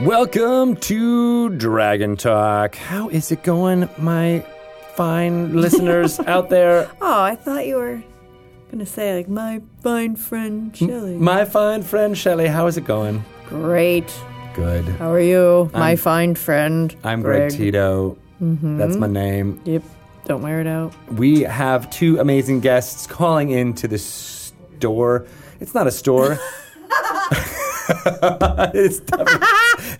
Welcome to Dragon Talk. How is it going, my fine listeners out there? Oh, I thought you were gonna say like my fine friend Shelly. My fine friend Shelly, how is it going? Great. Good. How are you, my fine friend? I'm Greg, Tito. Mm-hmm. That's my name. Yep. Don't wear it out. We have two amazing guests calling into the store. It's not a store. it's definitely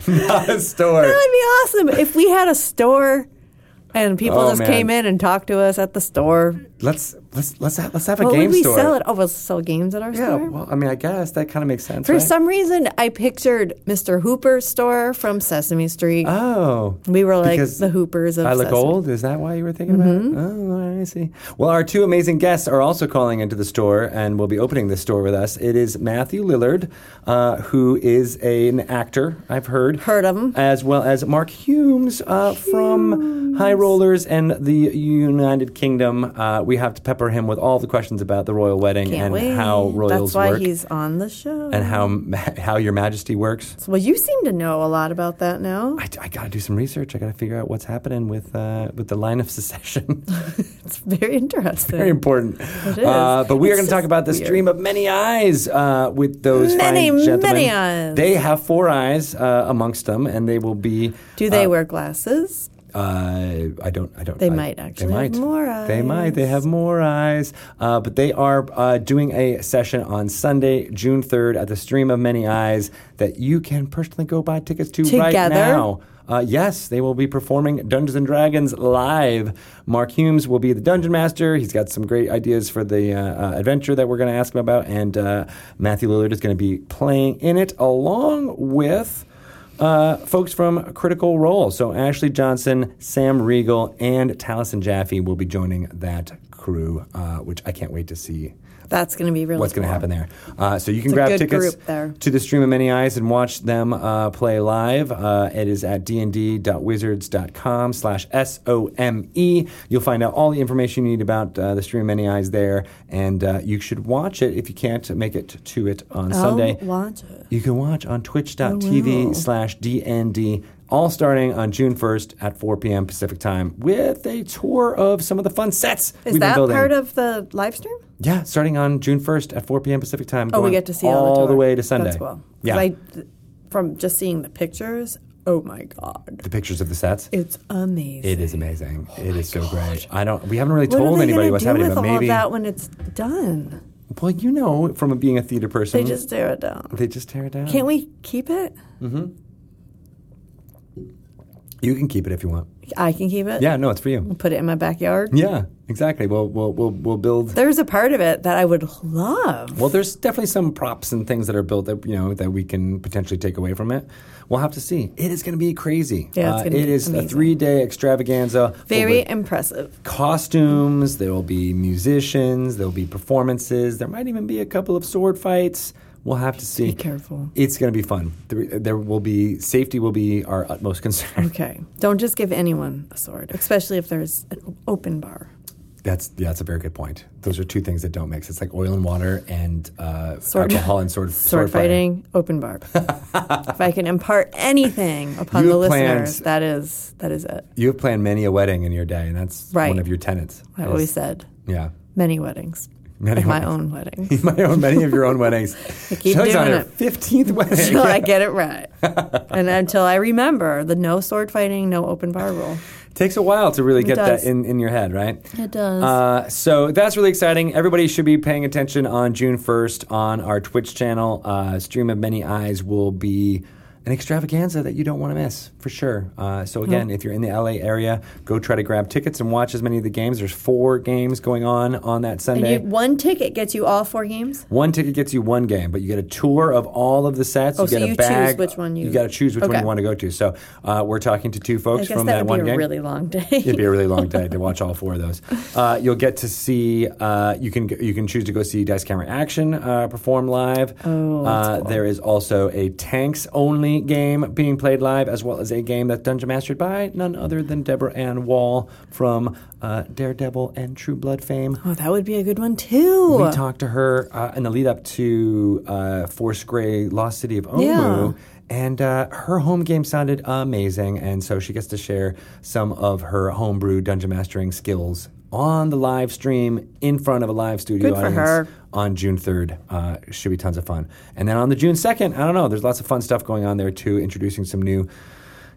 not a store. That would be awesome if we had a store and people Oh, just man. came in and talked to us at the store. Let's let's let's have, let's have a What game would we store. sell it? Oh, we'll sell games at our Yeah, store. well, I mean, I guess that kind of makes sense. For right? some reason, I pictured Mr. Hooper's store from Sesame Street. Oh. we were like the Hoopers of I look Sesame. old. Is that why you were thinking about Mm-hmm. it? Oh, I see. Well, our two amazing guests are also calling into the store and will be opening the store with us. It is Matthew Lillard, uh, who is a- an actor, I've heard. Heard of him. As well as Mark Hulmes, uh, from High Rollers and the United Kingdom. Uh, we have to pepper him with all the questions about the royal wedding Can't and wait. how royals work. That's why work he's on the show. and how how your majesty works. well, you seem to know a lot about that now. I, I got to do some research. I got to figure out what's happening with uh, with the line of secession. It's very interesting. Very important. is. Uh, but we are It's going to talk just about the weird. stream of many eyes uh, with those Many, fine gentlemen. many eyes. They have four eyes uh, amongst them, and they will be. Do they uh, wear glasses? Uh, I don't. I don't. They I- might actually They have might. more They might. They have more eyes. Uh, but they are uh, doing a session on Sunday, June third, at the Stream of Many Eyes that you can personally go buy tickets to right now. Uh, yes, they will be performing Dungeons and Dragons live. Mark Hulmes will be the dungeon master. He's got some great ideas for the uh, uh, adventure that we're going to ask him about, and uh, Matthew Lillard is going to be playing in it along with uh, folks from Critical Role. So Ashley Johnson, Sam Riegel, and Taliesin Jaffe will be joining that crew, uh, which I can't wait to see That's going to be really what's going to happen there. Uh, so you can It's grab tickets there. to the Stream of Many Eyes and watch them uh, play live. Uh, it is at dnd.wizards.com slash S-O-M-E. You'll find out all the information you need about uh, the Stream of Many Eyes there, and uh, you should watch it if you can't make it to it on Sunday. I'll watch it. You can watch on twitch.tv slash DND, all starting on June 1st at 4 p.m. Pacific time with a tour of some of the fun sets Is we've that part of the live stream? Yeah, starting on June 1st at 4 p.m. Pacific time. Oh, we get to see all all the, tour. way to Sunday. That's cool. Yeah, I, from just seeing the pictures, oh my god, the pictures of the sets. it's amazing. It is amazing. it oh is so great. I don't. We haven't really What told anybody what's do happening, with but all maybe. that when it's done? Well, you know, from being a theater person, They just tear it down. they just tear it down. Can't we keep it? Mm-hmm. You can keep it if you want. I can keep it. Yeah, no, it's for you. We'll put it in my backyard. Yeah, exactly. We'll we'll we'll, we'll build. There's a part of it that I would love. Well, there's definitely some props and things that are built that you know that we can potentially take away from it. We'll have to see. It is going to be crazy. Yeah, it's Uh, it is a three day extravaganza. Very impressive. costumes. There will be musicians. There will be performances. There might even be a couple of sword fights. We'll have to see. Be careful. It's going to be fun. There, there will be safety. Will be our utmost concern. Okay. Don't just give anyone a sword, especially if there's an open bar. That's yeah, that's a very good point. Those are two things that don't mix. It's like oil and water and uh, Sword- alcohol and sword Sword, fighting, open bar. if I can impart anything upon You the listeners, that is that is it. You have planned many a wedding in your day, and that's Right. one of your tenets. I always said yeah. many weddings. Many Of my weddings. own weddings. My own, many of your own weddings. keep Shelly's on doing her it. fifteenth wedding. Until I get it right. and until I remember the no sword fighting, no open bar rule. Takes a while to really get does. that in, in your head, right? It does. Uh, so that's really exciting. Everybody should be paying attention on June 1st on our Twitch channel. Uh, Stream of Many Eyes will be an extravaganza that you don't want to miss, for sure. Uh, so, again, if you're in the LA area, go try to grab tickets and watch as many of the games. There's four games going on on that and Sunday. you, one ticket gets you all four games? One ticket gets you one game, but you get a tour of all of the sets. Oh, you get so a you choose which one you- You got to choose which one you want to go to. So uh, we're talking to two folks from that that, one be a game. really long day. It'd be a really long day to watch all four of those. Uh, you'll get to see. Uh, you can you can choose to go see Dice Camera Action uh, perform live. Oh, that's uh, cool. There is also a tanks only game being played live, as well as a game that's dungeon mastered by none other than Deborah Ann Woll from uh, Daredevil and True Blood fame. oh, that would be a good one too. We talked to her uh, in the lead up to uh, Force Grey Lost City of Omu. Yeah. and uh, her home game sounded amazing, and so she gets to share some of her homebrew dungeon mastering skills on the live stream in front of a live studio Good for audience her. on June 3rd. Uh, should be tons of fun. And then on the June 2nd, I don't know, there's lots of fun stuff going on there too, introducing some new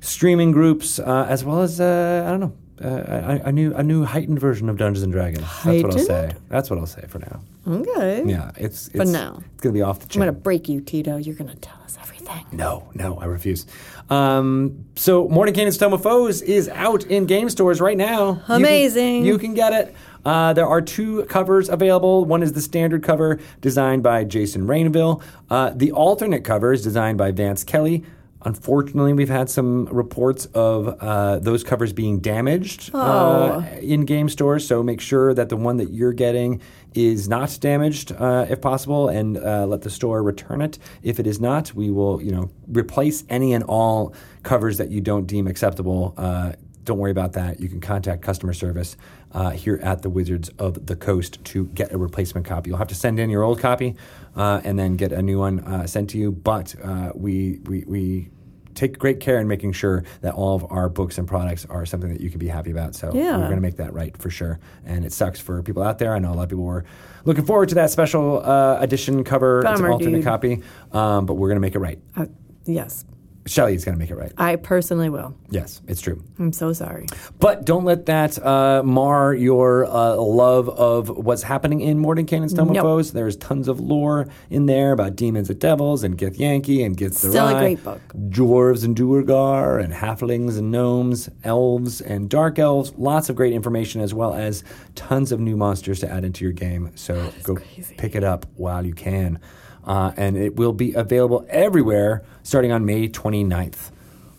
streaming groups, uh, as well as, uh, I don't know, uh, a, a new a new heightened version of Dungeons and Dragons. That's what I'll say. That's what I'll say for now. Okay. Yeah, it's, it's For now. It's gonna be off the I'm going to break you, Tito. You're going to tell us everything. No, no, I refuse. Um, so, Mordenkainen's Tome of Foes is out in game stores right now. You can- Amazing. You can, get it. Uh, there are two covers available. One is the standard cover designed by Jason Rainville. Uh, the alternate cover is designed by Vance Kelly. Unfortunately, we've had some reports of uh, those covers being damaged uh, in game stores. So make sure that the one that you're getting is not damaged, uh, if possible, and uh, let the store return it. If it is not, we will, you know, replace any and all covers that you don't deem acceptable. Uh, don't worry about that. You can contact customer service uh, here at the Wizards of the Coast to get a replacement copy. You'll have to send in your old copy uh, and then get a new one uh, sent to you. But uh, we, we, we take great care in making sure that all of our books and products are something that you can be happy about. So Yeah. we're going to make that right for sure. And it sucks for people out there. I know a lot of people were looking forward to that special uh, edition cover. it's an alternate dude. copy, um, but we're going to make it right. Uh, yes. Shelly is going to make it right. I personally will. Yes, it's true. I'm so sorry. But don't let that uh, mar your uh, love of what's happening in Mordenkainen's Tome Nope. Foes. There's tons of lore in there about demons and devils and Gith Yankee and Gith Still a great book. Dwarves and Duergar and halflings and gnomes, elves and dark elves. Lots of great information as well as tons of new monsters to add into your game. So go crazy. pick it up while you can. Uh, and it will be available everywhere starting on May 29th.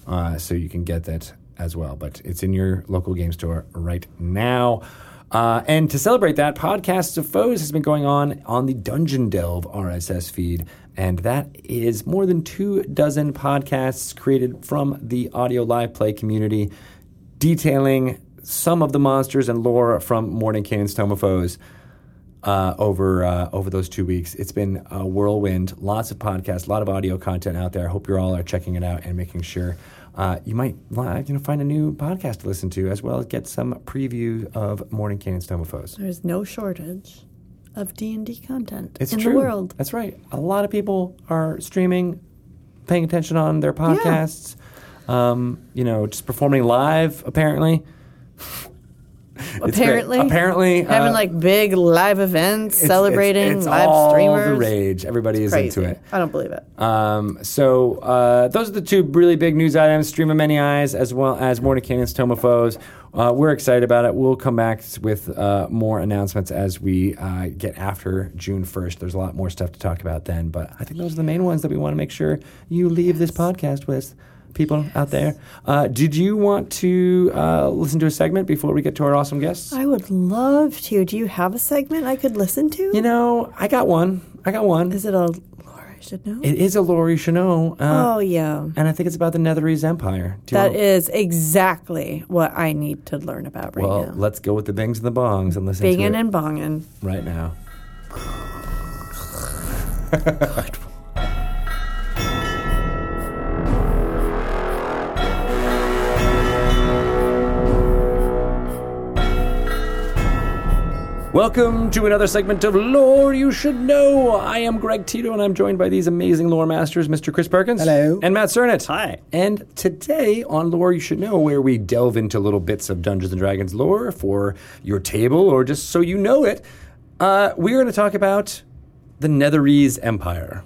Uh, so you can get that as well. But it's in your local game store right now. Uh, and to celebrate that, Podcasts of Foes has been going on on the Dungeon Delve RSS feed. And that is more than two dozen podcasts created from the audio live play community detailing some of the monsters and lore from Mordenkainen's Tome of Foes uh, over uh, over those two weeks. It's been a whirlwind. Lots of podcasts, a lot of audio content out there. I hope you all are checking it out and making sure uh, you might you know find a new podcast to listen to, as well as get some preview of Morning of Foes. There's no shortage of D&D content It's in true. the world. That's right. A lot of people are streaming, paying attention on their podcasts. Um, you know, just performing live. Apparently. Apparently. apparently, Having uh, like big live events, it's- celebrating it's, it's live all streamers. the rage. Everybody is Crazy. into it. I don't believe it. Um, so uh, those are the two really big news items: Stream of Many Eyes, as well as Mordenkainen's Tome of Uh, we're excited about it. We'll come back with uh, more announcements as we uh, get after June first. There's a lot more stuff to talk about then, but I think those are the main ones that we want to make sure you leave this podcast with. People out there, uh, did you want to uh, listen to a segment before we get to our awesome guests? I would love to. Do you have a segment I could listen to? You know, I got one. I got one. Is it a Laura know? It is a Laurie Chanel. Uh, oh yeah. And I think it's about the Netherese Empire. That want- is exactly what I need to learn about right well, now. let's go with the bangs and the bongs and listen Binging to it and bonging. right now. Welcome to another segment of Lore You Should Know. I am Greg Tito, and I'm joined by these amazing lore masters, Mr. Chris Perkins. Hello. And Matt Sernett. Hi. And today on Lore You Should Know, where we delve into little bits of Dungeons and Dragons lore for your table or just so you know it, uh, we're going to talk about the Netherese Empire.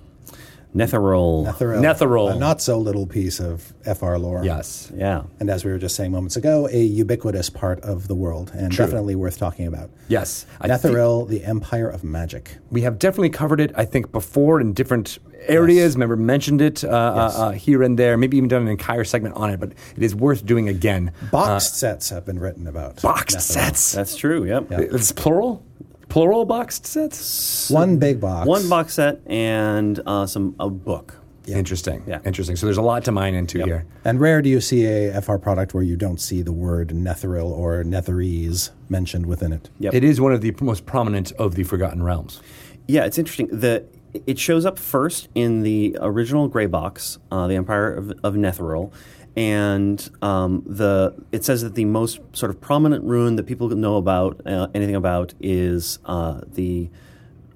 Netheril. Netheril, Netheril. A not so little piece of FR lore. Yes. Yeah. And as we were just saying moments ago, a ubiquitous part of the world and True. definitely worth talking about. Yes. I think Netheril, the Empire of Magic. we have definitely covered it, I think, before in different areas. Remember, mentioned it uh, uh, uh, here and there, maybe even done an entire segment on it, but it is worth doing again. Boxed sets have been written about. Uh, Boxed Netheril. sets. That's true. Yep. It's plural? Plural boxed sets? One big box. One box set and uh, some a book. Interesting. Yeah. Interesting. So there's a lot to mine into here. And rare do you see a FR product where you don't see the word Netheril or Netherese mentioned within it. Yep. It is one of the most prominent of the Forgotten Realms. Yeah, it's interesting. The it shows up first in the original gray box, uh, the Empire of, of Netheril, and um, the it says that the most sort of prominent ruin that people know about uh, anything about is uh, the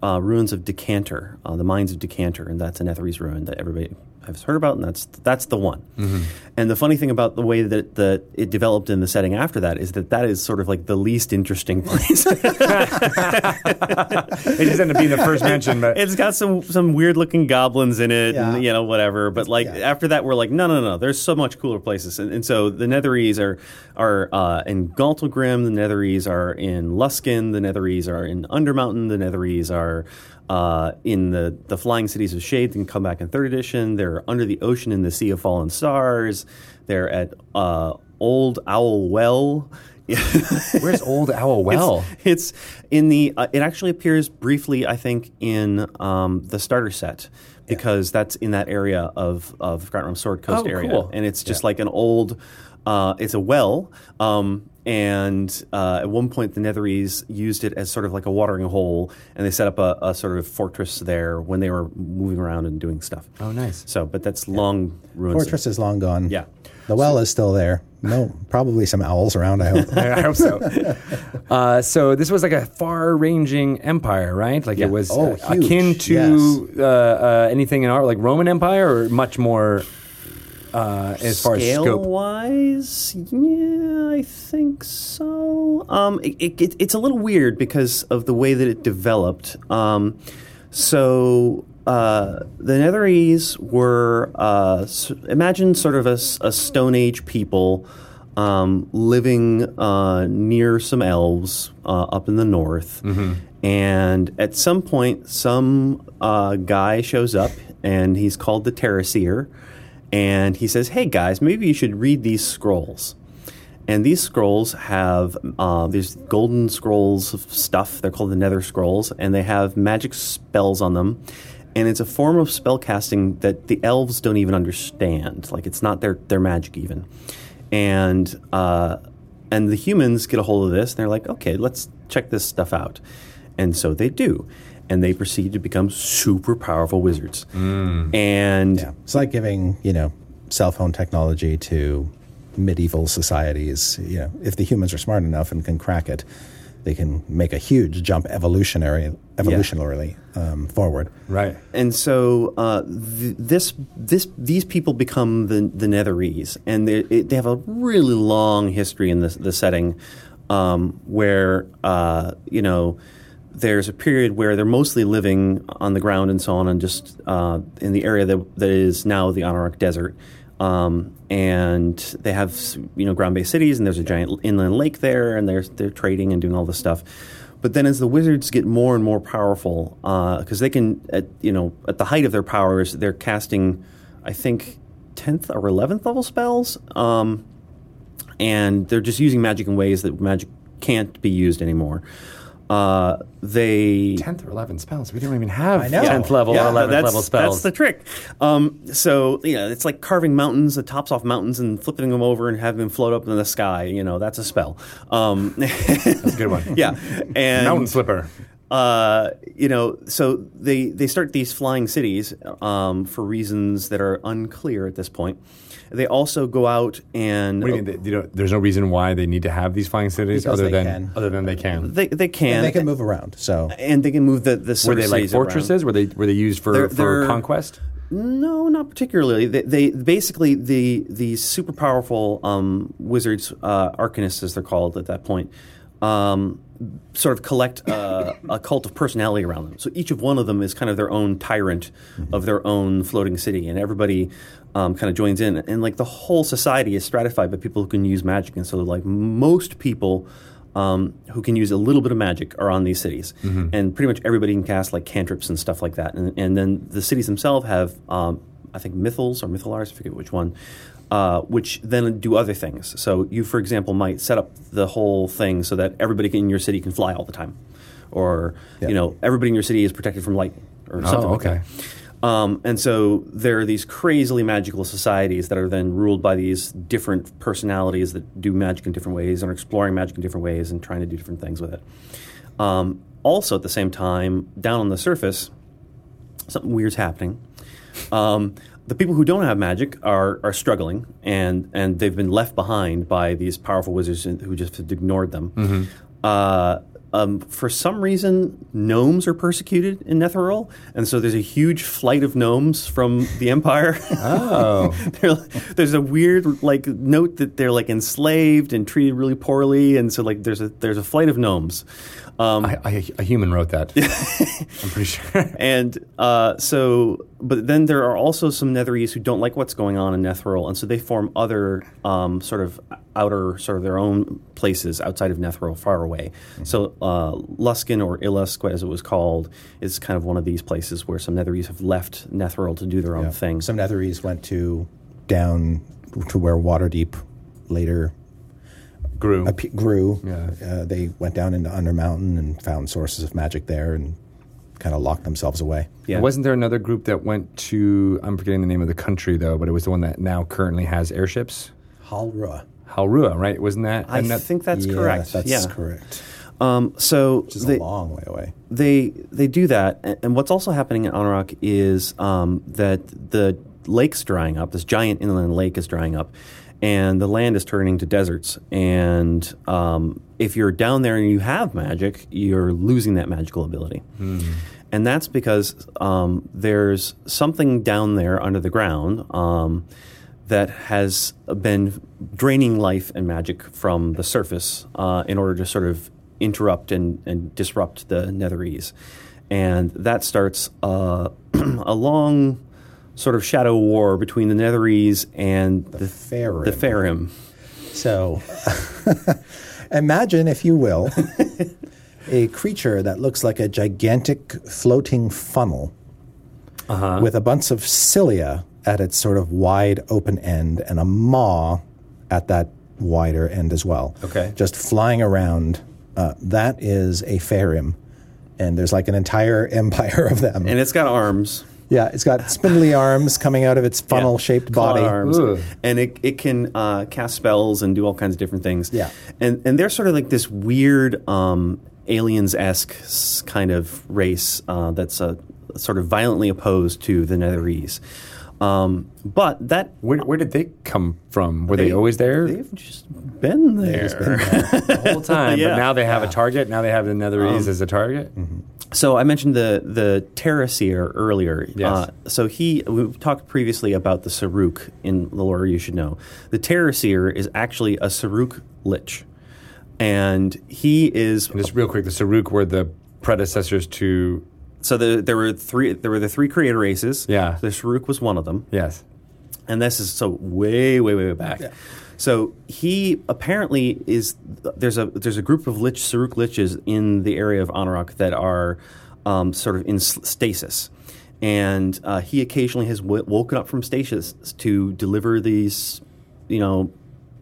uh, ruins of Dekanter, uh, the mines of Dekanter, and that's a Netherese ruin that everybody has heard about, and that's that's the one. And the funny thing about the way that that it developed in the setting after that is that that is sort of like the least interesting place. It just ended up being the first mention, but it's got some some weird looking goblins in it, Yeah. and you know whatever. But like Yeah. after that, we're like, no, no, no. There's so much cooler places, and, and so the Netherese are are uh, in Gauntlgrym. The Netherese are in Luskan. The Netherese are in Undermountain. The Netherese are. Uh, in the, the Flying Cities of Shade, they can come back in third edition. They're under the ocean in the Sea of Fallen Stars. They're at uh, Old Owl Well. where's Old Owl Well? It's, it's in the. Uh, it actually appears briefly, I think, in um, the starter set because that's in that area of of Grantram Sword Coast Oh, area, cool. and it's just like an old. Uh, it's a well, um, and uh, at one point the Netherese used it as sort of like a watering hole, and they set up a, a sort of fortress there when they were moving around and doing stuff. Oh, nice. So, but that's long ruins. Fortress is long gone. Yeah. The well is still there. No, probably some owls around. I hope. I hope so. Uh, so this was like a far-ranging empire, right? Like Yeah. it was Oh, uh, akin to uh, uh, anything in our like Roman Empire, or much more uh, as far as Scale scope. wise, yeah, I think so. Um, it, it, it- it's a little weird because of the way that it developed. Um, so uh, the Netherese were uh, imagine sort of a Stone Age people um, living uh, near some elves uh, up in the north. And at some point, some uh, guy shows up, and he's called the Terraseer and he says, "Hey guys, maybe you should read these scrolls." And these scrolls have uh, these golden scrolls of stuff. They're called the Nether Scrolls, and they have magic spells on them. And it's a form of spell casting that the elves don't even understand. Like it's not their their magic even. And uh, and the humans get a hold of this, and they're like, "Okay, let's check this stuff out." And so they do. And they proceed to become super powerful wizards. And Yeah. It's like giving, you know, cell phone technology to medieval societies. You know, if the humans are smart enough and can crack it, they can make a huge jump evolutionary, evolutionarily um, forward. Right. and so uh, th- this this these people become the the Netherese, and they it, they have a really long history in the the setting, um, where uh, you know there's a period where they're mostly living on the ground and so on, and just uh, in the area that that is now the Anauroch Desert. Um, and they have you know ground-based cities, and there's a giant inland lake there, and they're they're trading and doing all this stuff. But then, as the wizards get more and more powerful, because they can, at, you know, at the height of their powers, they're casting, I think, tenth or eleventh level spells, um, and they're just using magic in ways that magic can't be used anymore. Uh, they Tenth or eleventh spells. We don't even have tenth level yeah, or eleventh that's, level spells. That's the trick. Um, so you know, it's like carving mountains, the tops off mountains, and flipping them over and having them float up in the sky. You know, that's a spell. Um, That's a good one. yeah, and Mountain slipper. uh, you know, so they they start these flying cities um, for reasons that are unclear at this point. They also go out and What do you mean? They, you know, there's no reason why they need to have these flying cities Because other than can. other than they can. they they can And they can move around. So and they can move the the Were they like cities around. fortresses? Were they were they used for, They're- for they're- conquest? No, not particularly. They, they basically the the super powerful um, wizards, uh, arcanists as they're called at that point, um, sort of collect uh, a cult of personality around them. So each of one of them is kind of their own tyrant of their own floating city, and everybody um, kind of joins in. And like the whole society is stratified by people who can use magic, and so like most people. Um, who can use a little bit of magic are on these cities, and pretty much everybody can cast like cantrips and stuff like that. And, and then the cities themselves have, um, I think, mythals or mythallars, I forget which one, uh, which then do other things. So you, for example, might set up the whole thing so that everybody in your city can fly all the time, or Yeah. you know everybody in your city is protected from lightning or something like okay. that. Um, and so there are these crazily magical societies that are then ruled by these different personalities that do magic in different ways and are exploring magic in different ways and trying to do different things with it. Um, also, at the same time, down on the surface, something weird's happening. Um, the people who don't have magic are, are struggling, and, and they've been left behind by these powerful wizards who just ignored them. Uh, um, for some reason, gnomes are persecuted in Netheril, and so there's a huge flight of gnomes from the Empire. Oh. There's a weird like note that they're like enslaved and treated really poorly, and so like there's a there's a flight of gnomes. Um, I, I, a human wrote that. I'm pretty sure. and uh, so, but then there are also some Netherese who don't like what's going on in Netheril, and so they form other um, sort of outer, sort of their own places outside of Netheril, far away. So, uh, Luskan or Ilusk, as it was called, is kind of one of these places where some Netherese have left Netheril to do their own Yeah. thing. Some Netherese went to down to where Waterdeep later Grew. appe- grew. Yeah. Uh, they went down into Undermountain and found sources of magic there and kind of locked themselves away. yeah. Wasn't there another group that went to? I'm forgetting the name of the country though, but it was the one that now currently has airships. Halrua. Halrua, right? Wasn't that? I and think that's yeah, correct. That's yeah. correct. Um, so Which is they, a long way away. they they do that, and, and what's also happening in Anauroch is um, that the lake's drying up. This giant inland lake is drying up, and the land is turning to deserts. And um, if you're down there and you have magic, you're losing that magical ability. And that's because um, there's something down there under the ground um, that has been draining life and magic from the surface uh, in order to sort of interrupt and, and disrupt the Netherese. And that starts uh, a long sort of shadow war between the Netherese and the, Phaerimm. The Phaerimm. So imagine, if you will, a creature that looks like a gigantic floating funnel with a bunch of cilia at its sort of wide open end and a maw at that wider end as well. Okay. Just flying around. Uh, that is a Phaerimm. And there's like an entire empire of them. And it's got arms. Yeah, it's got spindly arms coming out of its funnel shaped Clawed body. arms, Ugh. and it, it can uh, cast spells and do all kinds of different things. Yeah. and and they're sort of like this weird um, aliens esque kind of race uh, that's uh, sort of violently opposed to the Netherese. Um, but that where, where did they come from? Were they, always there They've just been there. the whole time? Yeah. But now they have a target. Now they have the Netherese as a target. So I mentioned the the Terraseer earlier. Yes. Uh, so he we talked previously about the Sarrukh in the lore you should know. The Terraseer is actually a Sarrukh lich, and he is Just real quick, the Sarrukh were the predecessors to so the, there were three there were the three creator races. Yeah. the Sarrukh was one of them. yes. and this is so way, way, way way back. So he apparently is there's a there's a group of lich Sarrukh liches in the area of Anauroch that are um, sort of in stasis, and uh, he occasionally has w- woken up from stasis to deliver these, you know,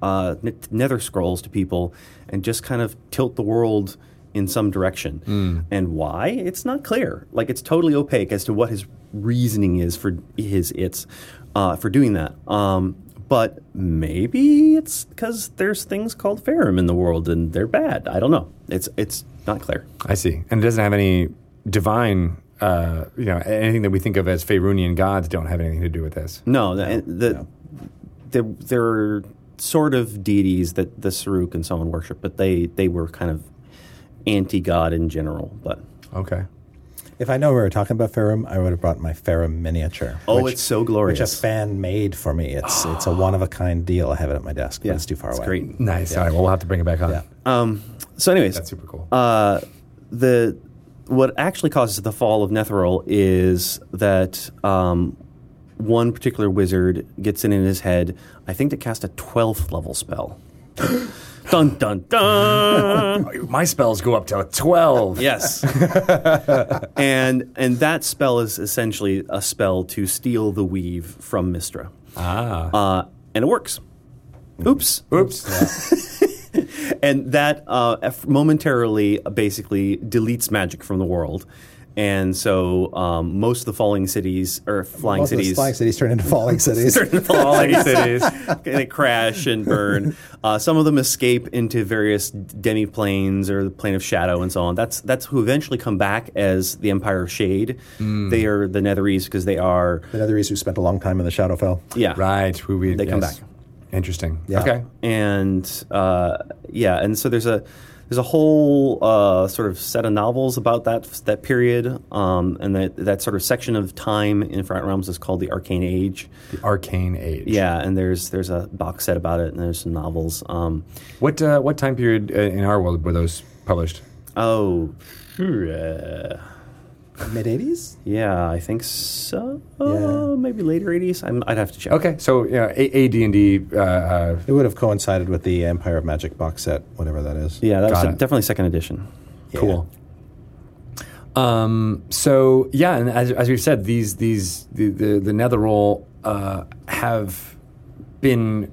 uh, n- nether scrolls to people and just kind of tilt the world in some direction. And why? It's not clear. Like it's totally opaque as to what his reasoning is for his its uh, for doing that. Um, but maybe it's because there's things called Phaerimm in the world and they're bad. I don't know. It's it's not clear. I see. And it doesn't have any divine, uh, you know, anything that we think of as Faerunian gods don't have anything to do with this. No, the, the, the, there are sort of deities that the Sarrukh and so on worship, but they, they were kind of anti god in general. But Okay. If I know we were talking about Phaerimm, I would have brought my Phaerimm miniature. Oh, which- it's so glorious! Which glorious. a fan made for me. It's it's a one of a kind deal. I have it at my desk, but it's too far it's away. great. Nice. All right. Well, we'll have to bring it back on. Yeah. Um, so, anyways, That's super cool. Uh, the what actually causes the fall of Netheril is that um, one particular wizard gets it in his head, I think, to cast a twelfth level spell. dun dun dun. My spells go up to 12. yes, and and that spell is essentially a spell to steal the weave from Mystra, Ah. uh, and it works. Oops. Oops. and that uh, momentarily basically deletes magic from the world and so um, most of the falling cities or flying Most of the cities flying cities turn into falling cities. falling cities. they crash and burn. Uh, some of them escape into various demi-planes or the plane of shadow and so on. That's that's who eventually come back as the Empire of Shade. They are the Netherese because they are the Netherese who spent a long time in the Shadowfell. yeah Right. Who we, They come back. Interesting. Yeah. Okay. and uh, yeah, and so there's a there's a whole uh, sort of set of novels about that that period, um, and that that sort of section of time in Forgotten Realms is called the Arcane Age. The Arcane Age. Yeah, and there's there's a box set about it, and there's some novels. Um, What uh, what time period uh, in our world were those published? oh, uh, Mid 80s? yeah, I think so. Yeah. maybe later '80s. I'm, I'd have to check. Okay, so yeah, AD and D. Uh, uh, It would have coincided with the Empire of Magic box set, whatever that is. Yeah, that was Got a- it. definitely second edition. Yeah. Cool. Um, so yeah, and as, as we've said, these these the the, the Netheril uh, have been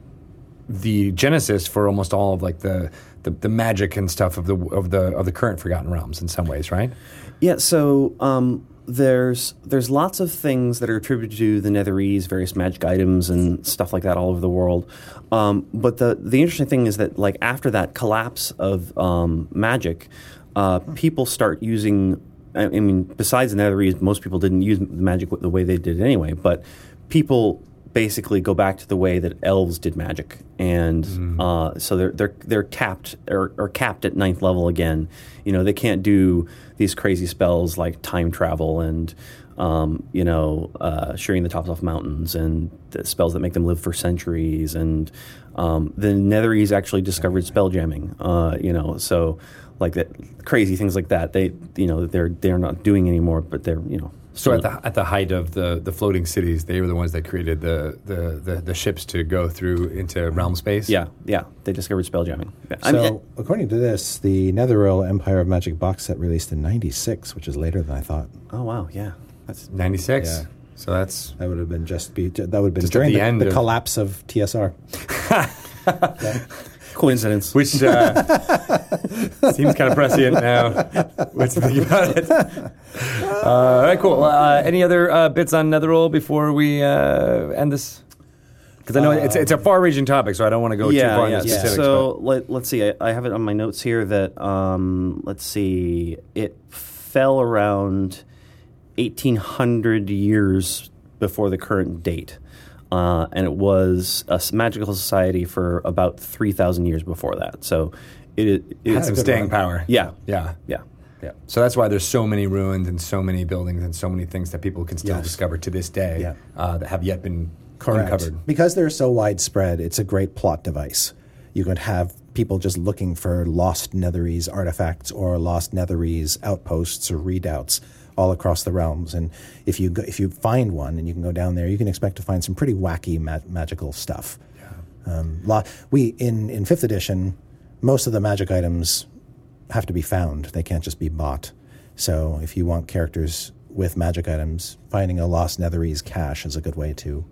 the genesis for almost all of like the, the the magic and stuff of the of the of the current Forgotten Realms in some ways, right? Yeah, so um, there's there's lots of things that are attributed to the Netherese, various magic items and stuff like that all over the world. Um, but the the interesting thing is that like after that collapse of um, magic, uh, people start using. I I mean, besides the Netherese, most people didn't use magic the way they did anyway. But people basically go back to the way that elves did magic, and uh, so they're they're they're capped or, or capped at ninth level again. You know, they can't do these crazy spells like time travel and um, you know uh, shearing the tops off mountains and the spells that make them live for centuries. And um, the Netherese actually discovered spell jamming. Uh, you know, so like that crazy things like that. They you know they're they're not doing anymore, but they're you know. So at the at the height of the, the floating cities, they were the ones that created the, the, the, the ships to go through into realm space. Yeah, yeah, they discovered spell jamming. Yeah. I So, mean, according to this, the Netheril Empire of Magic box set released in 96, which is later than I thought. oh wow, yeah, that's ninety six. Yeah. So that's That would have been just be that would have been Just at during the the, end the of- collapse of TSR. coincidence. which uh, seems kind of prescient now. What to think about it? Uh, all right, cool. Uh, any other uh, bits on Netheril before we uh, end this? Because I know it's it's a far-reaching topic, so I don't want to go too far yeah. into specifics. So let, let's see. I, I have it on my notes here that um, let's see. It fell around eighteen hundred years before the current date, uh, and it was a magical society for about three thousand years before that. So it, it, had some staying run. power. Yeah, yeah. yeah. Yeah. So that's why there's so many ruins and so many buildings and so many things that people can still Yes. discover to this day Yeah. uh, that have yet been Correct. uncovered. Because they're so widespread, it's a great plot device. You could have people just looking for lost Netherese artifacts or lost Netherese outposts or redoubts all across the realms. And if you go, if you find one and you can go down there, you can expect to find some pretty wacky ma- magical stuff. Um, lo- we in in fifth edition, most of the magic items have to be found. They can't just be bought. So if you want characters with magic items, finding a lost Netherese cache is a good way to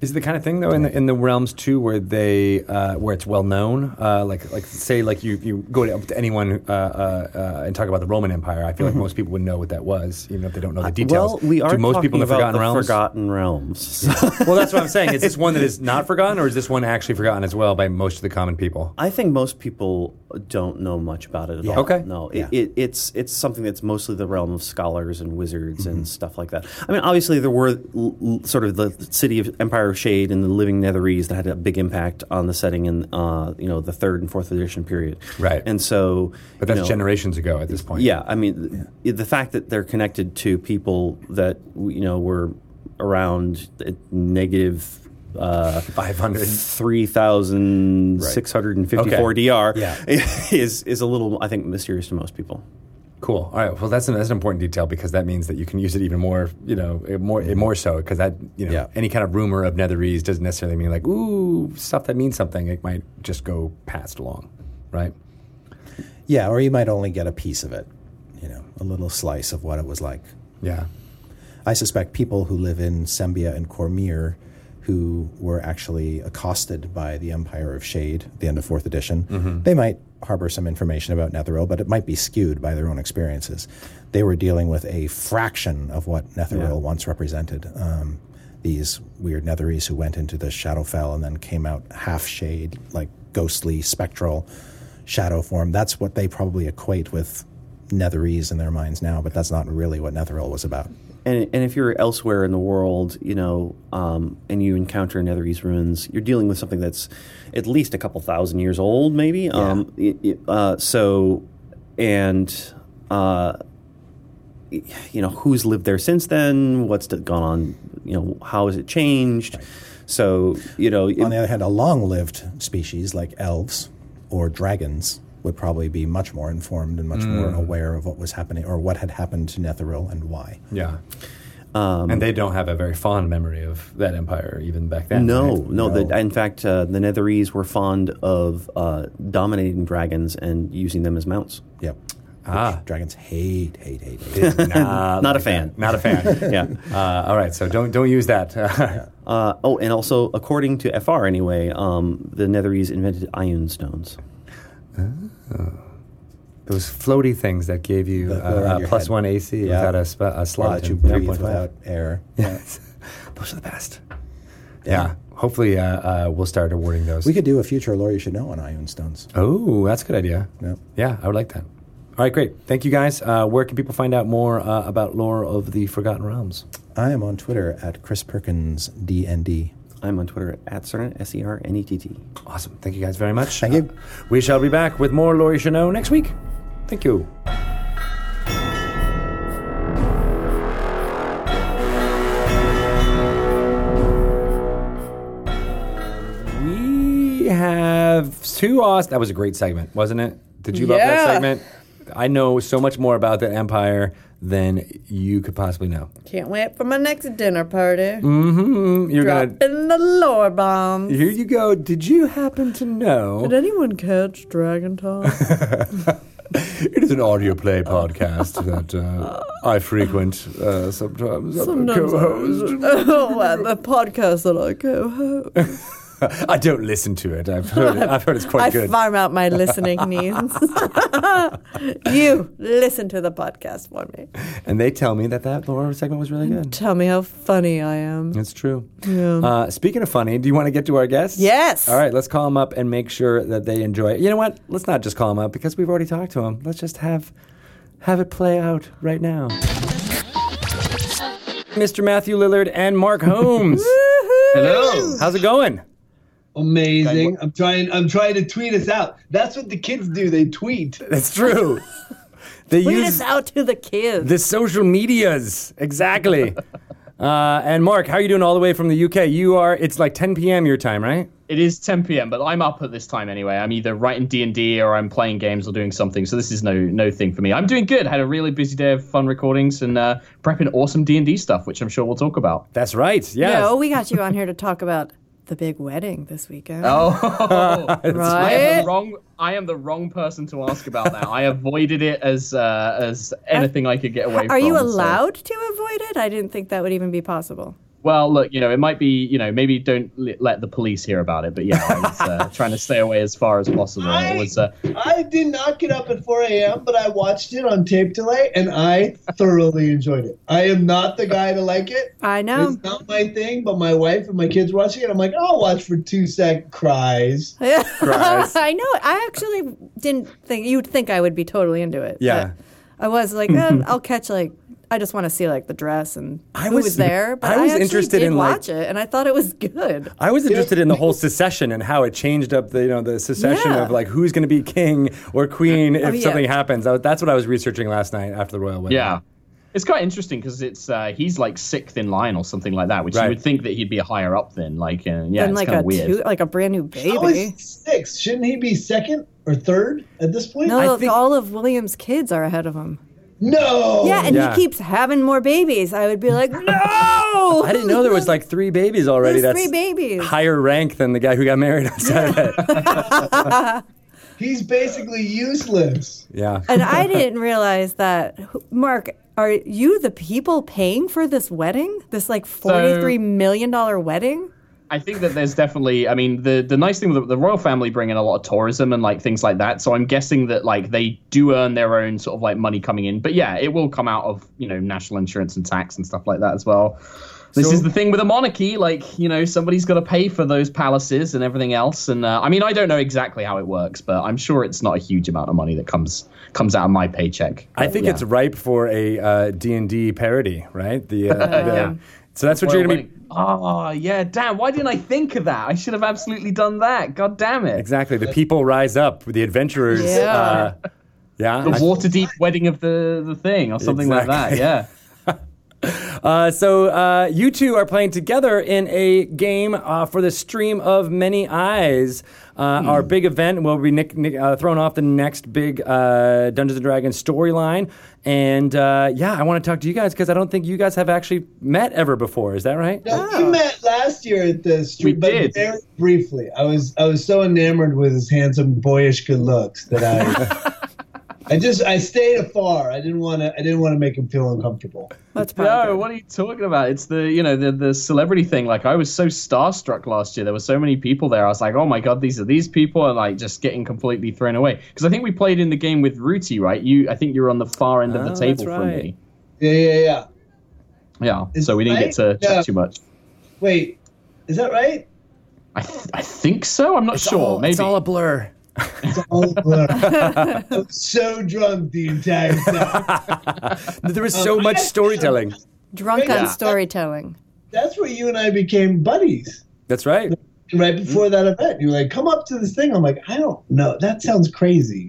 Is it the kind of thing though in the in the realms too where they uh, where it's well known? Uh, like like say like you, you go to, to anyone uh, uh, uh, and talk about the Roman Empire. I feel like most people would know what that was, even if they don't know the details. Well, we are Do most people in the Forgotten the Realms? Forgotten Realms. well, that's what I'm saying. Is this one that is not forgotten, or is this one actually forgotten as well by most of the common people? I think most people don't know much about it at all. Okay. No, Yeah. it, it's it's something that's mostly the realm of scholars and wizards Mm-hmm. and stuff like that. I mean, obviously there were l- l- sort of the city of Empire of Shade and the Living Netherese that had a big impact on the setting in uh, you know the third and fourth edition period. Right. And so, But you that's know, generations ago at this point. Yeah, I mean, th- the fact that they're connected to people that you know were around negative. Uh, 500. 3,654 Okay. DR Yeah. is is a little, I think, mysterious to most people. Cool. All right. Well, that's an, that's an important detail because that means that you can use it even more, you know, more more so because that, you know, Yeah. any kind of rumor of Netherese doesn't necessarily mean like, ooh, stuff that means something. It might just go passed along, right? Yeah, or you might only get a piece of it, you know, a little slice of what it was like. Yeah. I suspect people who live in Sembia and Cormyr who were actually accosted by the Empire of Shade at the end of fourth edition, they might harbor some information about Netheril, but it might be skewed by their own experiences. They were dealing with a fraction of what Netheril once represented. Um, these weird Netherese who went into the Shadowfell and then came out half shade, like ghostly, spectral shadow form. That's what they probably equate with Netherese in their minds now, but that's not really what Netheril was about. And, and if you're elsewhere in the world, you know, um, and you encounter Netherese ruins, you're dealing with something that's at least a couple thousand years old, maybe. Um, y- y- uh, so, and uh, you know, who's lived there since then? What's gone on? You know, how has it changed? So, you know, On the other hand, a long lived species like elves or dragons would probably be much more informed and much more aware of what was happening or what had happened to Netheril and why. Yeah. and they don't have a very fond memory of that empire even back then. No, right? no. No. The, in fact, uh, the Netherese were fond of uh, dominating dragons and using them as mounts. Yep. Ah. Dragons hate, hate, hate, hate. Not, Not a fan. that. Not a fan. Yeah. Uh, all right, so don't don't use that. Uh, oh, and also, according to FR anyway, um, the Netherese invented ion stones. Those floaty things that gave you uh, uh, plus one AC Yeah. without a, sp- a slot. that you breathe 1.5. without air. Yes. Those are the best. Yeah. Hopefully, uh, uh, we'll start awarding those. We could do a future lore you should know on ion stones. oh, that's a good idea. Yep. Yeah, I would like that. All right, great. Thank you guys. Uh, where can people find out more uh, about lore of the Forgotten Realms? I am on Twitter at Chris Perkins DND. I'm on Twitter at Sernett, S E R N E T T. Awesome. Thank you guys very much. Thank you. We shall be back with more Should Know next week. Thank you. We have two awesome. That was a great segment, wasn't it? Did you love that segment? I know so much more about the Empire than you could possibly know. Can't wait for my next dinner party. Mm, You're gonna. Dropping the lore bombs. Here you go. Did you happen to know? Did anyone catch Dragon Talk? It is an audio play podcast that uh, I frequent uh, sometimes. I'm a Sometimes co-host. oh, and the podcast that I co-host. I don't listen to it. I've heard. It, I've heard it's quite I good. farm out my listening needs. you listen to the podcast for me. and they tell me that that Laura segment was really good. Tell me how funny I am. It's true. Yeah. Uh, speaking of funny, do you want to get to our guests? Yes. All right, let's call them up and make sure that they enjoy it. You know what? Let's not just call them up because we've already talked to them. Let's just have have it play out right now. Mr. Matthew Lillard and Mark Hulmes. Hello. How's it going? Amazing. I'm trying I'm trying to tweet us out. That's what the kids do. They tweet. That's true. They Tweet use us out to the kids. the social medias exactly. uh, and Mark, how are you doing all the way from the UK? You are. It's like 10 p.m. your time, right? It is 10 p.m., but I'm up at this time anyway. I'm either writing D and D or I'm playing games or doing something. So this is no no thing for me. I'm doing good. Had a really busy day of fun recordings and uh, prepping awesome D and D stuff, which I'm sure we'll talk about. That's right. Yes. No, we got you on here to talk about the big wedding this weekend. Oh, I am right? the wrong. I am the wrong person to ask about that. I avoided it as uh, as anything I could get away from. Are you so- allowed to avoid it? I didn't think that would even be possible. Well, look, you know, it might be, you know, maybe don't li- let the police hear about it. But yeah, I was uh, trying to stay away as far as possible. I, It was. Uh, I did not get up at 4 a.m., but I watched it on tape delay and I thoroughly enjoyed it. I am not the guy to like it. I know. It's not my thing, but my wife and my kids watching it. I'm like, I'll watch for two sec cries. Christ. I know. I actually didn't think you'd think I would be totally into it. Yeah. I was like, eh, I'll catch like. I just want to see like the dress and I who was- was, there. But I I, was actually interested did in, like- it, and I thought it was good. I was interested in the whole secession and how it changed up the you know the secession Yeah. of like who's going to be king or queen if Oh, yeah. something happens. I, that's what I was researching last night after the royal wedding. Yeah. It's quite interesting because it's uh, he's like sixth in line or something like that, which Right. you would think that he'd be higher up than. Like, uh, yeah, and it's like kind a of weird. two, like a brand new baby. is six? Shouldn't he be second or third at this point? No, think- all of William's kids are ahead of him. No. Yeah, and Yeah. he keeps having more babies. I would be like, no. I didn't know there was like three babies already. There's That's three babies. higher rank than the guy who got married on Saturday. He's basically useless. yeah. And I didn't realize that. Mark, are you the people paying for this wedding? This like forty-three million dollar wedding? I think that there's definitely. I mean, the the nice thing with the, the royal family bring in a lot of tourism and like things like that. So I'm guessing that like they do earn their own sort of like money coming in. But yeah, it will come out of you know national insurance and tax and stuff like that as well. This So- is the thing with a monarchy. Like you know, somebody's got to pay for those palaces and everything else. And uh, I mean, I don't know exactly how it works, but I'm sure it's not a huge amount of money that comes comes out of my paycheck. I think Yeah. it's ripe for a uh, D&D parody, right? The, uh, the- Yeah. So that's what you're going to be. Oh yeah, damn! Why didn't I think of that? I should have absolutely done that. God damn it! Exactly. The people rise up. The adventurers. Yeah. Uh, yeah. The water deep wedding of the the thing or something like that. Yeah. Uh, so uh, you two are playing together in a game uh, for the stream of many eyes. Uh, Our big event will be nick, nick, uh, throwing off the next big uh, Dungeons and Dragons storyline, and uh, yeah, I want to talk to you guys because I don't think you guys have actually met ever before. Is that right? No, we met last year at the street, We but did. very briefly. I was I was so enamored with his handsome, boyish good looks that I I just I stayed afar. I didn't want to I didn't want to make him feel uncomfortable. That's probably No, good. what are you talking about? It's the you know the the celebrity thing. Like I was so starstruck last year. There were so many people there. I was like, oh my god, these are these people, and like just getting completely thrown away. Because I think we played in the game with Ruti, right? You, I think you were on the far end of the Oh, table that's from me. Yeah, yeah, yeah. Yeah. Is so we didn't get to right? chat Yeah. too much. Wait, is that right? I th- I think so. I'm not It's sure. all, Maybe. it's all a blur. It's all blur. I was so drunk the entire time. There was so Um, much storytelling. Drunk Yeah. on storytelling. That's where you and I became buddies. That's right. Right before that event, you were like, "Come up to this thing." I'm like, "I don't know. That sounds crazy."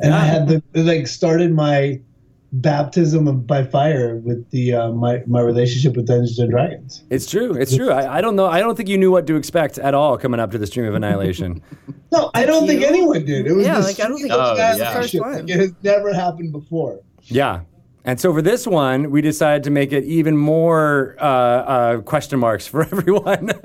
And I had the like started my baptism of by fire with the uh, my my relationship with Dungeons and Dragons. It's true. It's true. I, I don't know. I don't think you knew what to expect at all coming up to the stream of annihilation. No, I don't think anyone did. It was Yeah, the like, I don't think Oh, yeah. annihilation. First one. It has never happened before. Yeah. And so for this one, we decided to make it even more uh, uh, question marks for everyone.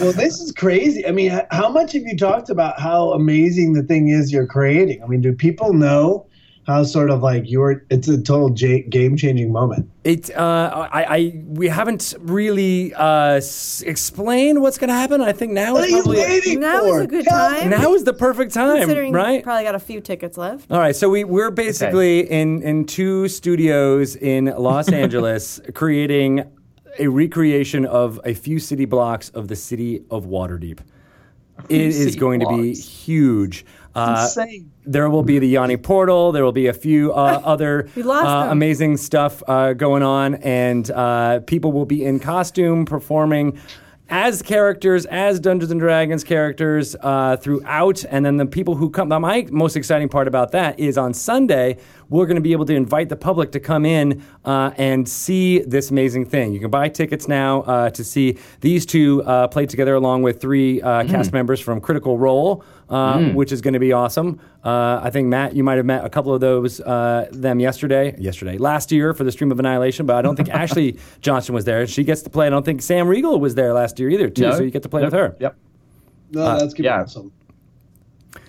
Well, this is crazy. I mean, how much have you talked about how amazing the thing is you're creating? I mean, do people know how sort of like you're? It's a total j- game changing moment. it, uh, I, I, we haven't really uh, s- explained what's going to happen. I think now What are is you probably waiting Now for? is a good Tell time. me. now is the perfect time, Considering you right? probably got a few tickets left. All right, so we we're basically in in two studios in Los Angeles creating a recreation of a few city blocks of the city of Waterdeep. It is city going to be huge. Uh, Insane. there will be the Yawning Portal. There will be a few uh, other uh, amazing stuff uh, going on, and uh, people will be in costume performing as characters, as Dungeons and Dragons characters uh, throughout. And then the people who come. Now, my most exciting part about that is on Sunday we're going to be able to invite the public to come in uh, and see this amazing thing. You can buy tickets now uh, to see these two uh, play together along with three uh, cast members from Critical Role, uh, which is going to be awesome. Uh, I think Matt, you might have met a couple of those uh, them yesterday, yesterday, last year for the Stream of Annihilation, but I don't think Ashley Johnson was there. She gets to play. I don't think Sam Riegel was there last year either, too. No. So you get to play Nope. with her. Yep. No, that's gonna yeah. be awesome.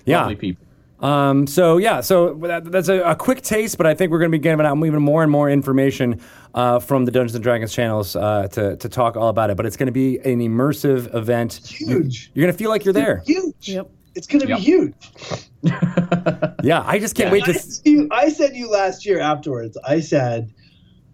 Yeah. Lovely people. Um, so yeah, so that, that's a, a quick taste, but I think we're going to be giving out even more and more information uh, from the Dungeons and Dragons channels uh, to to talk all about it. But it's going to be an immersive event. Huge. You're going to feel like you're there. Huge. Yep. It's gonna Yep. be huge. Yeah, I just can't Yeah. wait I, to. said you, I said you last year afterwards. I said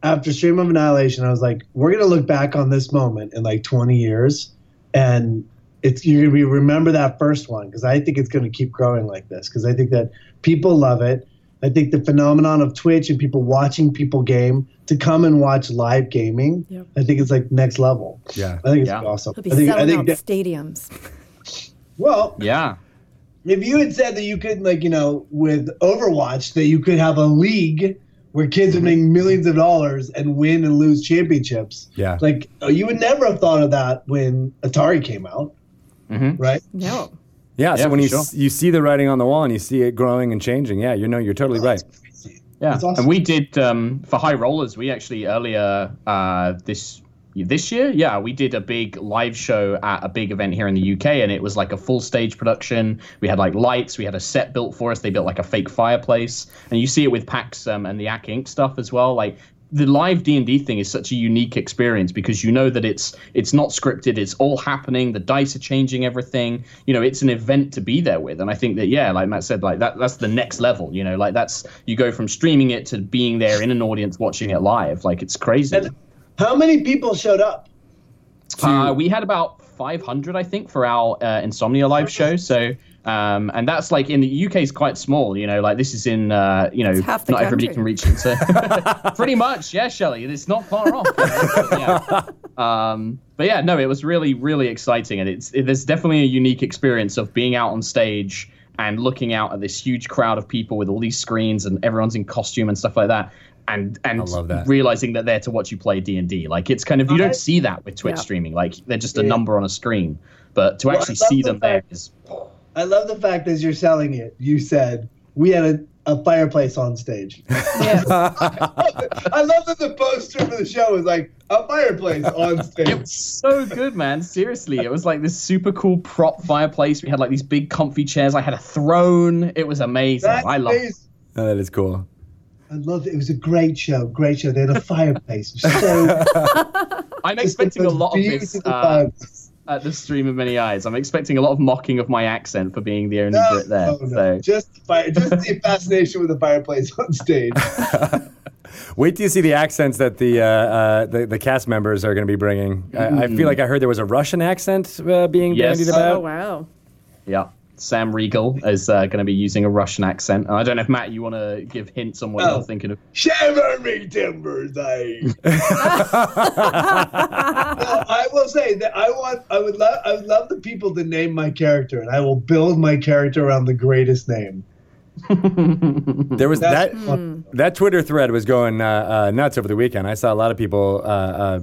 after Stream of Annihilation, I was like, we're gonna look back on this moment in like 20 years, and it's you're gonna be remember that first one because I think it's gonna keep growing like this because I think that people love it. I think the phenomenon of Twitch and people watching people game to come and watch live gaming, Yep. I think it's like next level. Yeah. I think it's Yeah. awesome. He'll be I think, I selling think out that, stadiums. well, Yeah. If you had said that you could like you know with overwatch that you could have a league where kids are making millions of dollars and win and lose championships Yeah. like oh, you would never have thought of that when atari came out Mhm. right No. Yeah. So when you sure. s- you see the writing on the wall and you see it growing and changing, yeah, you know you're totally right. Yeah, awesome. and we did um, for High Rollers. We actually earlier uh, this this year, yeah, we did a big live show at a big event here in the UK, and it was like a full stage production. We had like lights, we had a set built for us. They built like a fake fireplace, and you see it with PAX um, and the Acq Inc stuff as well. Like the live D and D thing is such a unique experience because you know that it's it's not scripted, it's all happening. The dice are changing everything. You know, it's an event to be there with, and I think that yeah, like Matt said, like that that's the next level. You know, like that's you go from streaming it to being there in an audience watching it live. Like it's crazy. And how many people showed up? Uh, we had about 500, I think, for our uh, Insomnia live show. So, um, and that's like in the UK is quite small. You know, like this is in uh, you know half the not everybody can reach it. So, pretty much, yeah, Shelly, it's not far off. you know, but yeah. Um, but yeah, no, it was really really exciting, and it's it, there's definitely a unique experience of being out on stage and looking out at this huge crowd of people with all these screens and everyone's in costume and stuff like that. And and love that. realizing that they're to watch you play D and D, like it's kind of you I- don't see that with Twitch Yeah. streaming. Like they're just a Yeah. number on a screen, but to Well, actually see the them there fact- is I love the fact as you're selling it, you said we had a, a fireplace on stage. Yes. I love that the poster for the show was like a fireplace on stage. It's so good, man. Seriously, it was like this super cool prop fireplace. We had like these big comfy chairs. I had a throne. It was amazing. That's I love. That is cool. I loved it. It was a great show. Great show. They had a fireplace. So I'm expecting a lot of this uh, at the stream of many eyes. I'm expecting a lot of mocking of my accent for being the only No, Brit there. no, no. So Just the fire, just the fascination with the fireplace on stage. Wait till you see the accents that the uh, uh, the, the cast members are going to be bringing. I, I feel like I heard there was a Russian accent uh, being Yes. bandied about. oh wow. yeah. Sam Riegel is uh, going to be using a Russian accent. I don't know if Matt, you want to give hints on what Oh. you're thinking of. Shiver me timbers, I. I will say that I want. I would love. I would love the people to name my character, and I will build my character around the greatest name. There was That's that fun. that Twitter thread was going uh, uh, nuts over the weekend. I saw a lot of people uh, uh,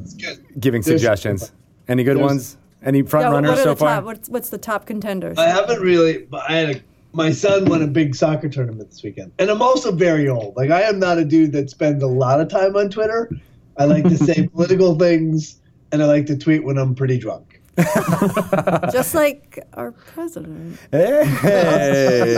giving There's- suggestions. Any good there's- ones? Any front Yeah, runners what so the far? top? What's, what's the top contenders? I haven't really. But I had a. My son won a big soccer tournament this weekend, and I'm also very old. Like I am not a dude that spends a lot of time on Twitter. I like to say political things, and I like to tweet when I'm pretty drunk. Just like our president. Hey,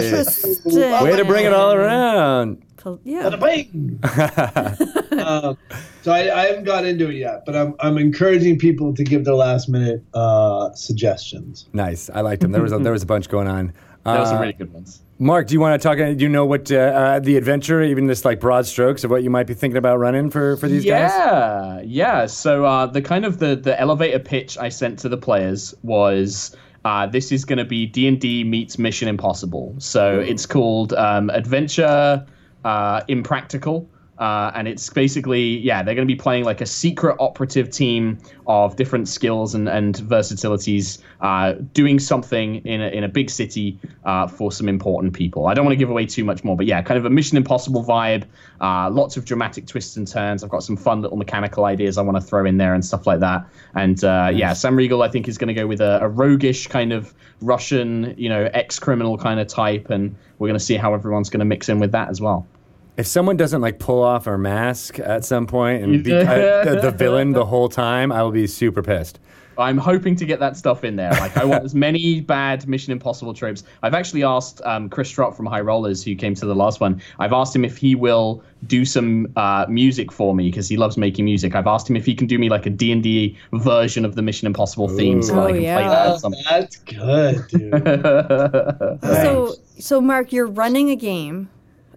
Interesting. way to bring it all around. Pol- Yeah. Bing! um, so I, I haven't got into it yet, but I'm I'm encouraging people to give their last minute uh, suggestions. Nice. I liked them. There was a, there was a bunch going on. There were some Uh, really good ones. Mark, do you want to talk? Do you know what uh, uh, the adventure, even just like broad strokes of what you might be thinking about running for for these guys? yeah, yeah. So uh, the kind of the the elevator pitch I sent to the players was. Uh, this is going to be D and D meets Mission Impossible. So it's called um, Adventure uh, Impractical, uh, and it's basically yeah they're going to be playing like a secret operative team of different skills and, and versatilities, uh, doing something in a, in a big city uh, for some important people. I don't want to give away too much more, but yeah, kind of a Mission Impossible vibe. Uh, lots of dramatic twists and turns. I've got some fun little mechanical ideas I want to throw in there and stuff like that. And uh, yeah, Sam Riegel I think is going to go with a, a roguish kind of Russian, you know, ex-criminal kind of type, and we're going to see how everyone's going to mix in with that as well. If someone doesn't like pull off her mask at some point and be uh, the, the villain the whole time, I will be super pissed. I'm hoping to get that stuff in there. Like, I want as many bad Mission Impossible tropes. I've actually asked um, Chris Trott from High Rollers, who came to the last one. I've asked him if he will do some uh, music for me because he loves making music. I've asked him if he can do me like a D and D version of the Mission Impossible theme, so Ooh. I can Oh, play that. Oh, At some that's good, dude. So, so Mark, you're running a game.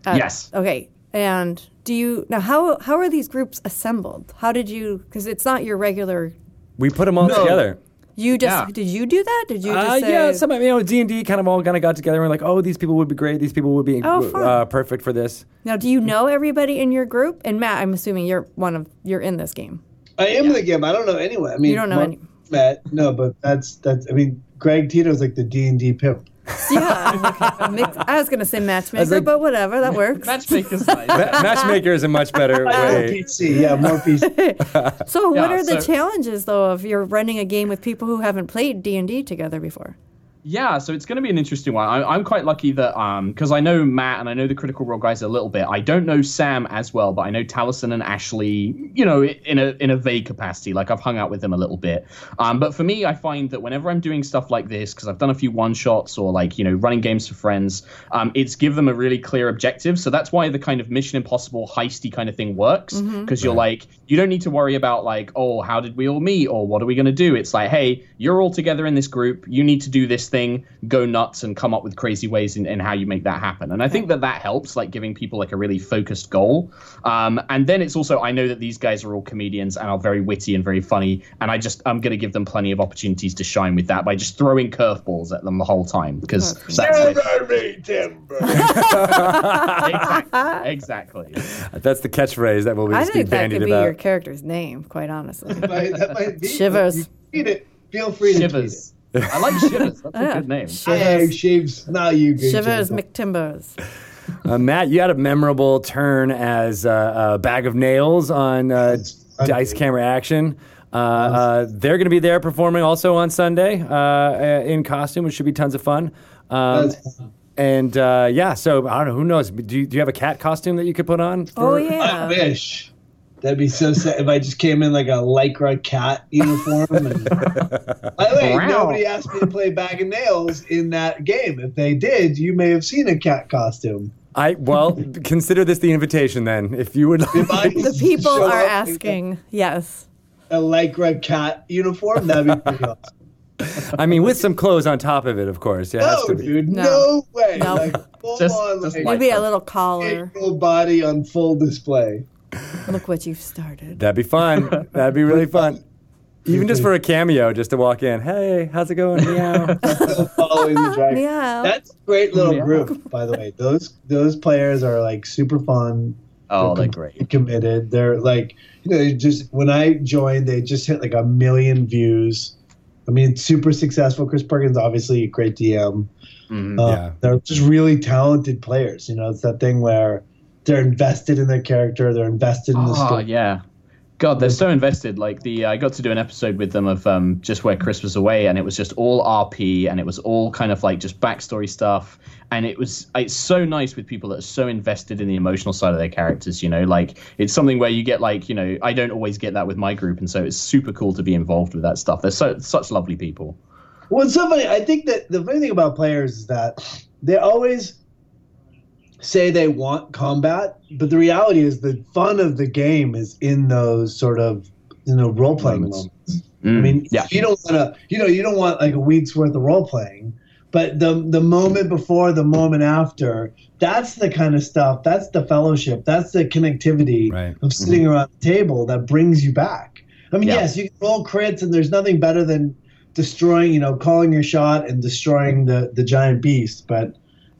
Uh, Yes. Okay. And do you now? How how are these groups assembled? How did you? Because it's not your regular. We put them all No. together. You just Yeah. did you do that? Did you just Uh, say? yeah, some you know D and D kind of all kind of got together and were like, oh, these people would be great. These people would be Oh, fun. uh, perfect for this. now, do you know everybody in your group? And Matt, I'm assuming you're one of you're in this game. I am in the game. I don't know anyone. I mean, You don't know Mark any- Matt, no, but that's that's. I mean, Greg Tito's like the D and D pimp. Yeah. okay. Mix, I was gonna say matchmaker, like- but whatever, that works. Matchmaker's nice. Ma- Matchmaker is a much better way. PC, yeah, more PC. So, what Yeah, are the challenges though of you're running a game with people who haven't played D and D together before? Yeah, so it's going to be an interesting one. I, I'm quite lucky that because I know Matt and I know the Critical Role guys a little bit. I don't know Sam as well, but I know Taliesin and Ashley, you know, in a in a vague capacity. Like I've hung out with them a little bit. Um, but for me, I find that whenever I'm doing stuff like this, because I've done a few one shots or like you know running games for friends, um, it's give them a really clear objective. So that's why the kind of Mission Impossible heisty kind of thing works because you're like you don't need to worry about like oh how did we all meet or what are we going to do. It's like hey you're all together in this group. You need to do this thing, go nuts, and come up with crazy ways in, in how you make that happen. And I think that that helps, like giving people like a really focused goal. Um, and then it's also I know that these guys are all comedians and are very witty and very funny, and I just I'm going to give them plenty of opportunities to shine with that by just throwing curveballs at them the whole time because that's it. Timber, timber. exactly. exactly. That's the catchphrase that will be, I be think that bandied could be about. your character's name, quite honestly. that, might, that might be. Shivers. You tweet. Feel free to Shivers. I like Shivers. That's a good name. tweet it. Hey, Shivs. Not you, good Shivers McTimbers. Uh, Matt, you had a memorable turn as uh, a bag of nails on uh, Dice Camera Action. Uh, uh, they're going to be there performing also on Sunday uh, uh, in costume, which should be tons of fun. Um, That's fun. and uh, yeah, so I don't know. Who knows? Do you, do you have a cat costume that you could put on? Oh for- I yeah. wish. That'd be so sad if I just came in like a lycra cat uniform. And... By the way, Wow. nobody asked me to play Bag of Nails in that game. If they did, you may have seen a cat costume. I well, consider this the invitation then. If you would If like. The people are up in asking. Yes. a lycra cat uniform, that'd be pretty awesome. I mean, with some clothes on top of it, of course. It has No, to be. dude, No. no, way. No. Like full Just- on, just like, like- Maybe a little collar. full body on full display. Look what you've started. That'd be fun. That'd be really fun. Even just for a cameo, just to walk in. Hey, how's it going? Meow. Following the dragon. Meow. That's a great little Meow. group, by the way. Those those players are like super fun. Oh, they're com- great. Committed. They're like you know just when I joined, they just hit like a million views. I mean, super successful. Chris Perkins, obviously a great DM. Mhm. Uh, Yeah. They're just really talented players. You know, it's that thing where they're invested in their character. They're invested in the Oh story. yeah. God, they're so invested. Like the, I got to do an episode with them of um, just where Chris was away, and it was just all RP, and it was all kind of like just backstory stuff, and it was it's so nice with people that are so invested in the emotional side of their characters. You know, like it's something where you get like, you know, I don't always get that with my group, and so it's super cool to be involved with that stuff. They're so such lovely people. Well, it's so funny. I think that the funny thing about players is that they always say they want combat, but the reality is the fun of the game is in those sort of you know role playing Moments. moments. I Mm, mean, yeah. you don't want to, you know, you don't want like a week's worth of role playing, but the the moment before, the moment after, that's the kind of stuff. That's the fellowship. That's the connectivity Right. of sitting around the table that brings you back. I mean, Yeah. yes, you can roll crits, and there's nothing better than destroying, you know, calling your shot and destroying the the giant beast. But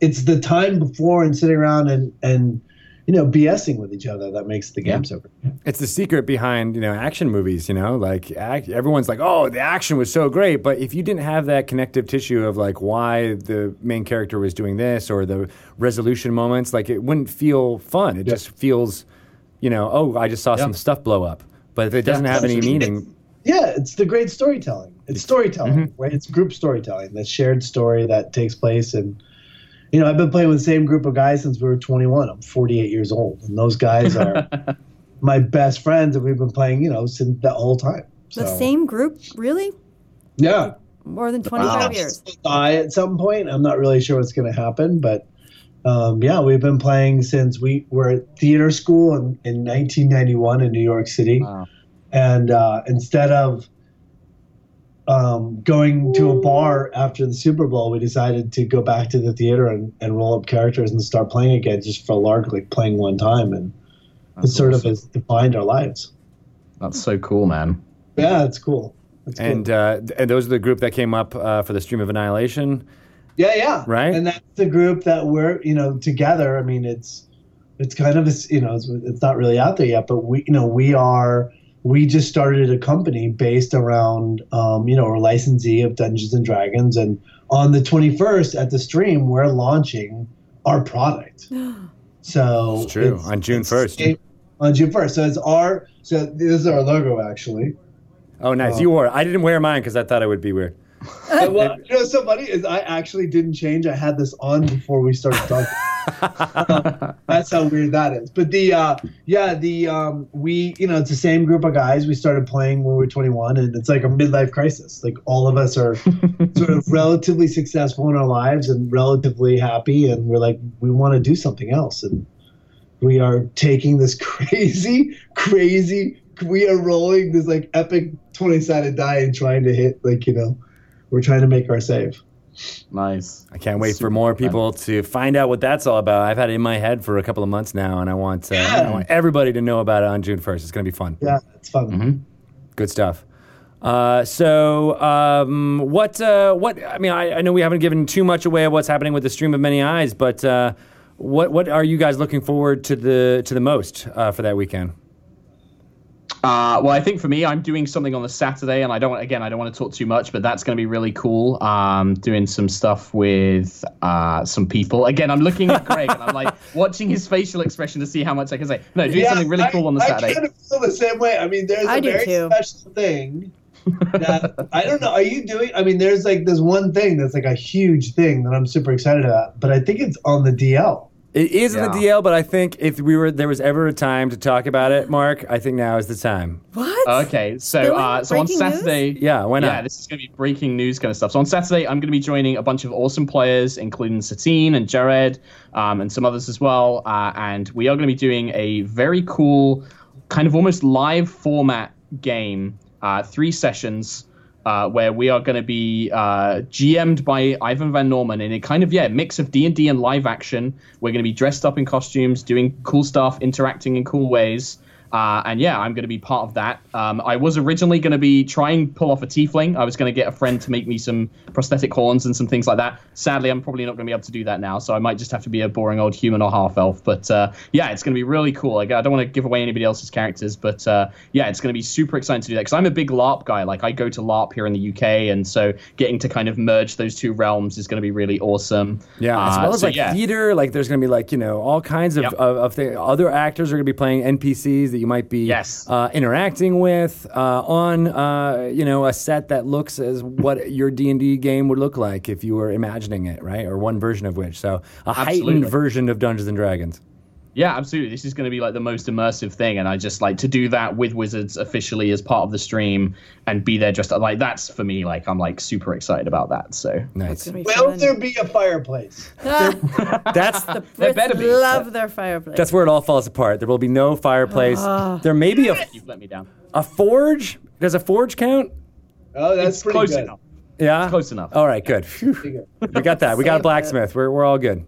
it's the time before and sitting around and and you know BSing with each other that makes the game Yeah. so great. It's the secret behind you know action movies. You know, like act, everyone's like, "Oh, the action was so great," but if you didn't have that connective tissue of like why the main character was doing this or the resolution moments, like it wouldn't feel fun. It just feels, you know, oh, I just saw some stuff blow up. But if it doesn't have any meaning, Yeah, it's the great storytelling. It's storytelling, mm-hmm. right? It's group storytelling, that shared story that takes place. And, you know, I've been playing with the same group of guys since we were 21. I'm 48 years old. And those guys are my best friends. And we've been playing, you know, since that whole time. The same group, really? Yeah. More than 25 years. Die at some point. I'm not really sure what's going to happen. But, um, yeah, we've been playing since we were at theater school in, in 1991 in New York City. Wow. and uh, instead of um, going to a bar after the Super Bowl, we decided to go back to the theater and, and roll up characters and start playing again, just for a lark, like playing one time, and it sort of has defined our lives. That's so cool, man. Yeah, it's cool. It's cool. and uh, and those are the group that came up uh, for the Stream of Annihilation. yeah, yeah, Right? And that's the group that we're you know together. I mean, it's it's kind of a s- you know it's, it's not really out there yet, but we you know we are we just started a company based around um, you know a licensee of Dungeons and Dragons, and on the 21st at the stream we're launching our product. So It's true, on June 1st. a- On June first, so it's our so this is our logo actually. Oh, nice! Oh. You wore. it. I didn't wear mine because I thought it would be weird. And what, you know, so funny is I actually didn't change. I had this on before we started talking. That's how weird that is. But the uh, yeah, the um, we you know it's the same group of guys. We started playing when we were 21, and it's like a midlife crisis. Like all of us are sort of relatively successful in our lives and relatively happy, and we're like we want to do something else, and we are taking this crazy, crazy. We are rolling this like epic 20 sided die and trying to hit like you know, we're trying to make our save. Nice. I can't wait Super for more fun. people to find out what that's all about. I've had it in my head for a couple of months now, and I want uh, Yeah. I want everybody to know about it on June 1st. It's going to be fun. Yeah, it's fun. Mm-hmm. Good stuff. Uh, so, um, what? Uh, what? I mean, I, I know we haven't given too much away of what's happening with the Stream of Many Eyes, but uh, what? What are you guys looking forward to the to the most uh, for that weekend? Uh, well, I think for me, I'm doing something on the Saturday, and I don't again, I don't want to talk too much, but that's going to be really cool. Um, doing some stuff with uh, some people. Again, I'm looking at Greg, and I'm like watching his facial expression to see how much I can say. No, doing something really I- cool on the I Saturday. kind of feel the same way. I mean, there's I a very too. special thing that I don't know. Are you doing? I mean, there's like this one thing that's like a huge thing that I'm super excited about, but I think it's on the DL. It is in the Yeah. DL, but I think if we were there was ever a time to talk about it, Mark, I think now is the time. What? Okay, so Really? uh, so on Breaking news? Saturday, Yeah, why not? Yeah, this is going to be breaking news kind of stuff. So on Saturday, I'm going to be joining a bunch of awesome players, including Satine and Jared, um, and some others as well. Uh, and we are going to be doing a very cool, kind of almost live format game, uh, three sessions. Uh, where we are going to be uh, GM'd by Ivan Van Norman in a kind of yeah mix of D and D and live action. We're going to be dressed up in costumes, doing cool stuff, interacting in cool ways. Uh, and yeah, I'm going to be part of that. Um, I was originally going to be trying to pull off a tiefling. I was going to get a friend to make me some prosthetic horns and some things like that. Sadly, I'm probably not going to be able to do that now, so I might just have to be a boring old human or half elf. But uh, yeah, it's going to be really cool. Like, I don't want to give away anybody else's characters, but uh, yeah, it's going to be super exciting to do that because I'm a big LARP guy. Like, I go to LARP here in the UK, and so getting to kind of merge those two realms is going to be really awesome. Yeah, as Uh, well as so like yeah. theater, like there's going to be like you know all kinds of Yep. of, of things. Other actors are going to be playing NPCs that you might be Yes. uh, interacting with uh, on uh, you know a set that looks as what your D and D game would look like if you were imagining it, right? Or one version of which. So a heightened version of Dungeons and Dragons. Yeah, absolutely. This is going to be like the most immersive thing, and I just like to do that with Wizards officially as part of the stream and be there just like that's for me. Like I'm like super excited about that. So Nice. Gonna be Will fun. there be a fireplace? Ah, That's there Brits better be. love their fireplace. that's where it all falls apart. There will be no fireplace. there may be a, You've let me down. a forge. Does a forge count? Oh, that's It's pretty close good. enough. Yeah, Close enough. All right, good. Phew. Good. We got that. We got a blacksmith. We're we're all good.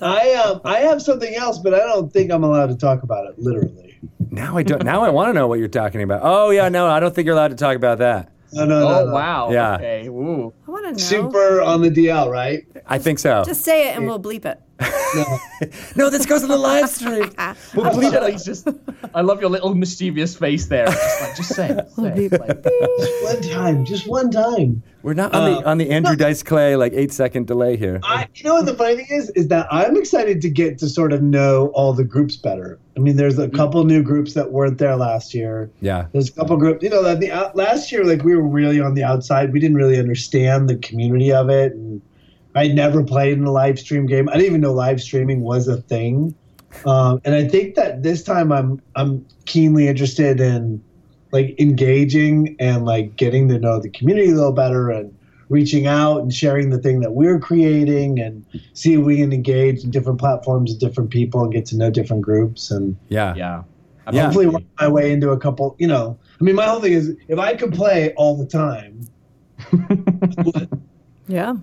I um I have something else, but I don't think I'm allowed to talk about it literally. Now I don't. Now I want to know what you're talking about. Oh yeah, no, I don't think you're allowed to talk about that. No, no, no. Oh no. wow. Yeah. Okay. Ooh. I want to know. Super on the DL, right? I think so. Just say it and we'll bleep it. No. no, this goes on the live stream. Ah. We'll bleep it. He's just. I love your little mischievous face there. Just like, just say it. Say it. Like, Just one time. Just one time. We're not on the uh, on the Andrew Dice Clay like eight second delay here. I, you know what the funny thing is, is that I'm excited to get to sort of know all the groups better. I mean, there's a couple new groups that weren't there last year. Yeah. There's a couple groups, you know, that the out, last year, like we were really on the outside. We didn't really understand the community of it, and I'd never played in a live stream game. I didn't even know live streaming was a thing. Um, and I think that this time I'm I'm keenly interested in like engaging and like getting to know the community a little better and reaching out and sharing the thing that we're creating and see if we can engage in different platforms with different people and get to know different groups and Yeah. yeah. Yeah. hopefully work my way into a couple you know i mean my whole thing is if i could play all the time Yeah.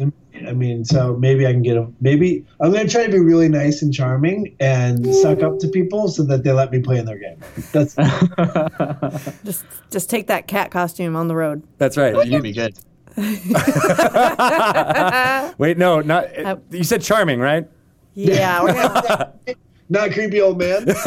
i mean so maybe i can get a maybe i'm going to try to be really nice and charming and suck up to people so that they let me play in their game that's Just just take that cat costume on the road. That's right. You'd You- be good. wait, no, not. Uh, you said charming, right? Yeah. We're not creepy old man Just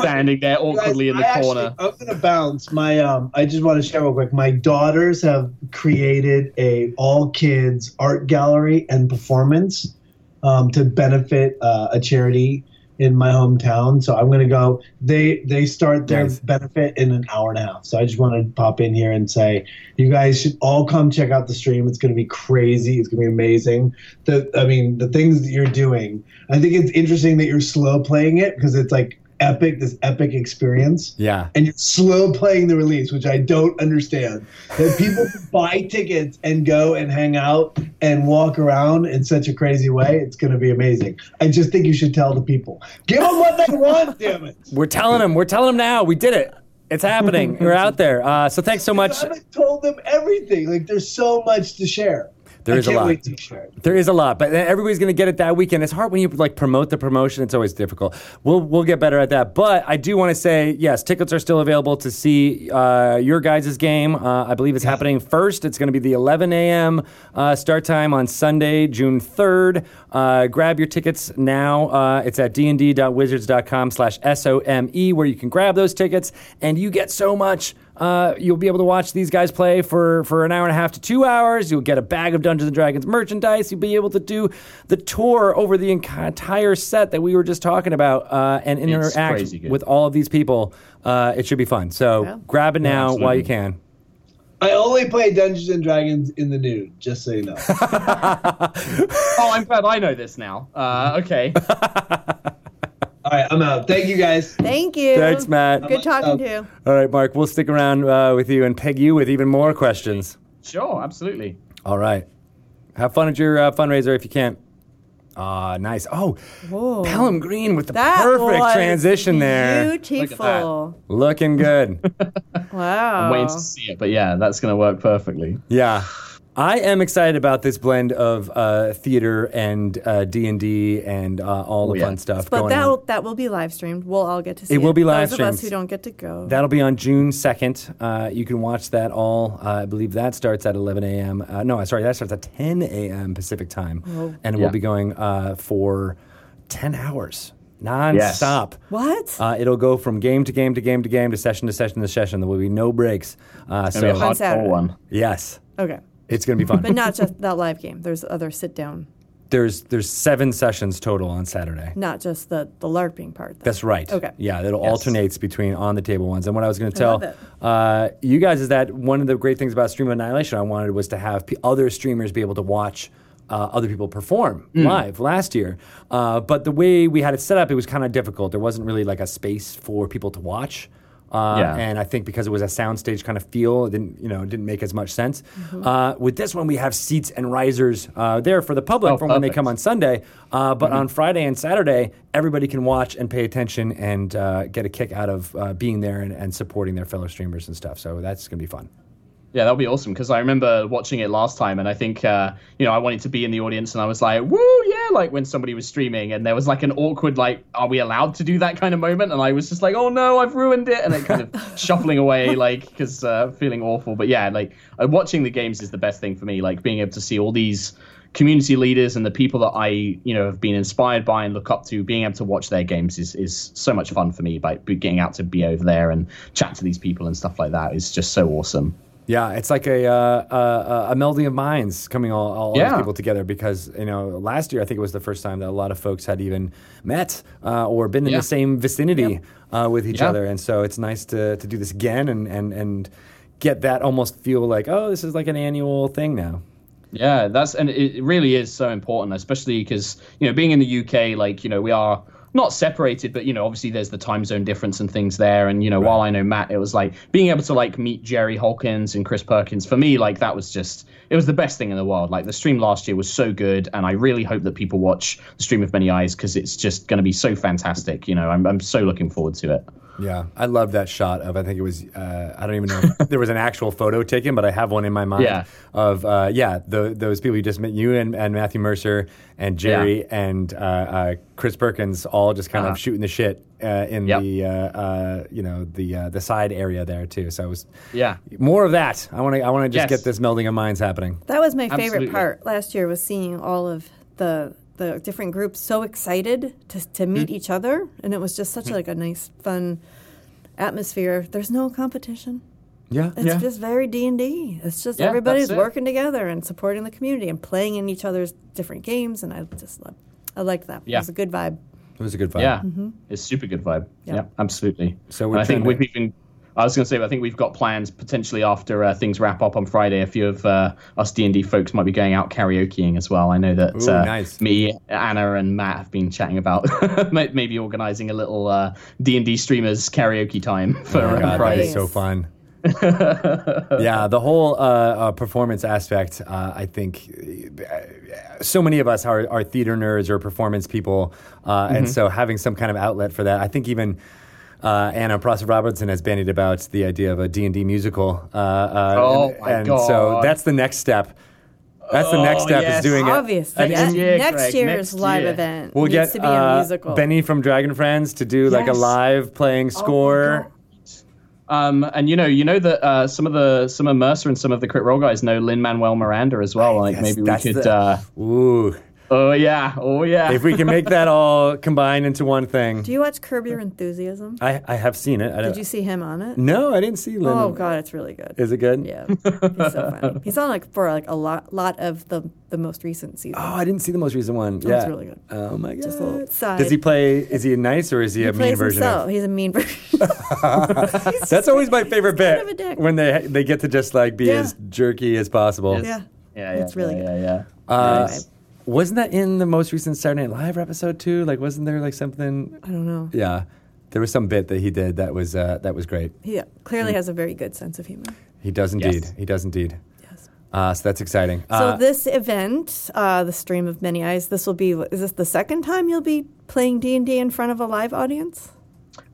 standing there awkwardly in the I corner. Actually, I'm gonna bounce. My um, I just want to share real quick. My daughters have created a all kids art gallery and performance um, to benefit uh, a charity in my hometown. So I'm going to go. They they start their Nice. benefit in an hour and a half. So I just want to pop in here and say, you guys should all come check out the stream. It's going to be crazy. It's going to be amazing. The I mean, the things that you're doing. I think it's interesting that you're slow playing it because it's like epic. This epic experience Yeah. and you're slow playing the release, which I don't understand. That people buy tickets and go and hang out and walk around in such a crazy way, it's going to be amazing. I just think you should tell the people. Give them what they want, damn it. We're telling them. We're telling them now. We did it. It's happening. We're out there. Uh, so thanks so much. I haven't told them everything. Like, there's so much to share. There is a lot. wait to share. There is a lot, but everybody's going to get it that weekend. It's hard when you like promote the promotion. It's always difficult. We'll we'll get better at that. But I do want to say, yes, tickets are still available to see uh, your guys' game. Uh, I believe it's happening first. It's going to be the 11 a.m. Uh, start time on Sunday, June 3rd. Uh, grab your tickets now. Uh, it's at dnd.wizards.com slash S-O-M-E where you can grab those tickets, and you get so much. Uh, you'll be able to watch these guys play for, for an hour and a half to two hours. You'll get a bag of Dungeons and Dragons merchandise. You'll be able to do the tour over the entire set that we were just talking about uh, and interact with all of these people. Uh, it should be fun. So Yeah. grab it now while you can. I only play Dungeons and Dragons in the nude, just so you know. Oh, I'm glad I know this now. Uh, okay. All right, I'm out. Thank you guys. Thank you. Thanks, Matt. Good talking to you. All right, Mark, we'll stick around uh, with you and peg you with even more questions. Sure, absolutely. All right. Have fun at your uh, fundraiser if you can. Ah, nice. Oh, Whoa. Pelham Green with the That perfect was transition there. Beautiful. Looking good. Wow. I'm waiting to see it, but yeah, that's going to work perfectly. yeah. I am excited about this blend of uh, theater and uh, D&D and uh, all the yeah. fun stuff But that will, that will be live streamed. We'll all get to see it. will be live Those of us who don't get to go. That'll be on June 2nd. Uh, you can watch that all. Uh, I believe that starts at 11 a.m. Uh, no, sorry, that starts at 10 a.m. Pacific time. And we'll Yeah. be going uh, for 10 hours nonstop. what? Uh, it'll go from game to game to game to game to session to session to session. There will be no breaks. Uh, It's be so, a On Saturday. one. yes, okay. It's going to be fun. But not just that live game. There's other sit down, there's there's seven sessions total on Saturday. not just the, the LARPing part. then. That's right. Okay. Yeah, it Yes. alternates between on the table ones. And what I was going to I love tell it. uh, you guys is that one of the great things about Stream of Annihilation I wanted was to have p- other streamers be able to watch. Uh, other people perform Hmm. live last year, uh, but the way we had it set up, it was kind of difficult. There wasn't really like a space for people to watch, uh, Yeah. and I think because it was a soundstage kind of feel, it didn't you know it didn't make as much sense. Mm-hmm. Uh, with this one, we have seats and risers uh, there for the public Oh, for when they come on Sunday, uh, but on Friday and Saturday, everybody can watch and pay attention and uh, get a kick out of uh, being there and, and supporting their fellow streamers and stuff. So that's going to be fun. Yeah, that'll be awesome because I remember watching it last time, and I think uh, you know I wanted to be in the audience, and I was like, "Woo, yeah!" Like when somebody was streaming, and there was like an awkward, like, "Are we allowed to do that kind of moment?" And I was just like, "Oh no, I've ruined it," and then kind of shuffling away, like, because uh, feeling awful. But yeah, like uh, watching the games is the best thing for me. Like being able to see all these community leaders and the people that I you know have been inspired by and look up to, being able to watch their games is is so much fun for me. By getting out to be over there and chat to these people and stuff like that is just so awesome. Yeah, it's like a uh, a, a melding of minds coming all, all these people together because you know last year I think it was the first time that a lot of folks had even met uh, or been in Yeah. the same vicinity uh, with each Yeah. other, and so it's nice to, to do this again and, and and get that almost feel like oh this is like an annual thing now. Yeah, that's and it really is so important, especially because you know being in the UK, like you know we are not separated, but you know obviously there's the time zone difference and things there. And you know while I know Matt, it was like being able to like meet Jerry Holkins and Chris Perkins for me, like that was just it was the best thing in the world. Like the stream last year was so good, and I really hope that people watch the stream of many eyes because it's just going to be so fantastic. You know, I'm I'm so looking forward to it. Yeah, I love that shot of I think it was uh, I don't even know if there was an actual photo taken, but I have one in my mind Yeah. of uh, yeah the, those people you just met you and, and Matthew Mercer and Jerry and uh, uh, Chris Perkins all just kind Uh-huh. of shooting the shit uh, in Yep. the uh, uh, you know the uh, the side area there too. So it was Yeah. more of that. I want to I want to just Yes. get this melding of minds happening. That was my favorite Absolutely. part last year was seeing all of the the different groups so excited to to meet Mm-hmm. each other, and it was just such like a nice, fun atmosphere. There's no competition. Yeah, It's just very D and D. It's just Yeah, everybody's it. working together and supporting the community and playing in each other's different games, and I just love. I liked that. Yeah. It was a good vibe. It was a good vibe. Yeah, it's super good vibe. Yeah. Yeah, absolutely. So we're I think to- we've even. I was going to say, I think we've got plans potentially after uh, things wrap up on Friday. A few of uh, us D and D folks might be going out karaokeing as well. I know that Ooh, uh, nice. me, Anna, and Matt have been chatting about maybe organising a little uh, D and D streamers karaoke time for Oh my uh, God, Friday. is so fun. yeah, the whole uh, uh, performance aspect, uh, I think so many of us are, are theater nerds or performance people. Uh, And so having some kind of outlet for that, I think even. Uh, Anna Prosser Robertson has bandied about the idea of a D&D musical. Uh, uh, Oh, and, my and so that's the next step. That's the next Oh, step yes. is doing it. Obviously, And- yeah. and year, next Greg, year's next live year. event We'll needs get to be uh, a musical. Benny from Dragon Friends to do like a live playing score. Um, and you know, you know that uh, some of the some of Mercer and some of the Crit Role guys know Lin Manuel Miranda as well. Like Yes, maybe we could. the- Uh, Ooh, oh yeah, oh yeah. if we can make that all combine into one thing. Do you watch Curb Your Enthusiasm? I, I have seen it. I Did don't, you see him on it? No, I didn't see Lin. Oh god, it's really good. Is it good? Yeah, he's so funny. He's on like for like a lot lot of the the most recent season. Oh, I didn't see the most recent one. yeah, it's really good. Oh my god! Just a little side. Does he play? Is he nice or is he, he a mean version? himself. Of? He's a mean version. That's always my favorite kind bit of a dick. when they they get to just like be Yeah. as jerky as possible. Yeah, yeah, yeah, it's really yeah, good. yeah, yeah. Uh, Anyway. Wasn't that in the most recent Saturday Night Live episode too? Like, wasn't there like something? I don't know. Yeah, there was some bit that he did that was uh, that was great. He uh, clearly has a very good sense of humor. He does indeed. Yes. He does indeed. Yes. Uh, so that's exciting. So Uh, this event, uh, the Stream of Many Eyes, this will be. Is this the second time you'll be playing D and D in front of a live audience?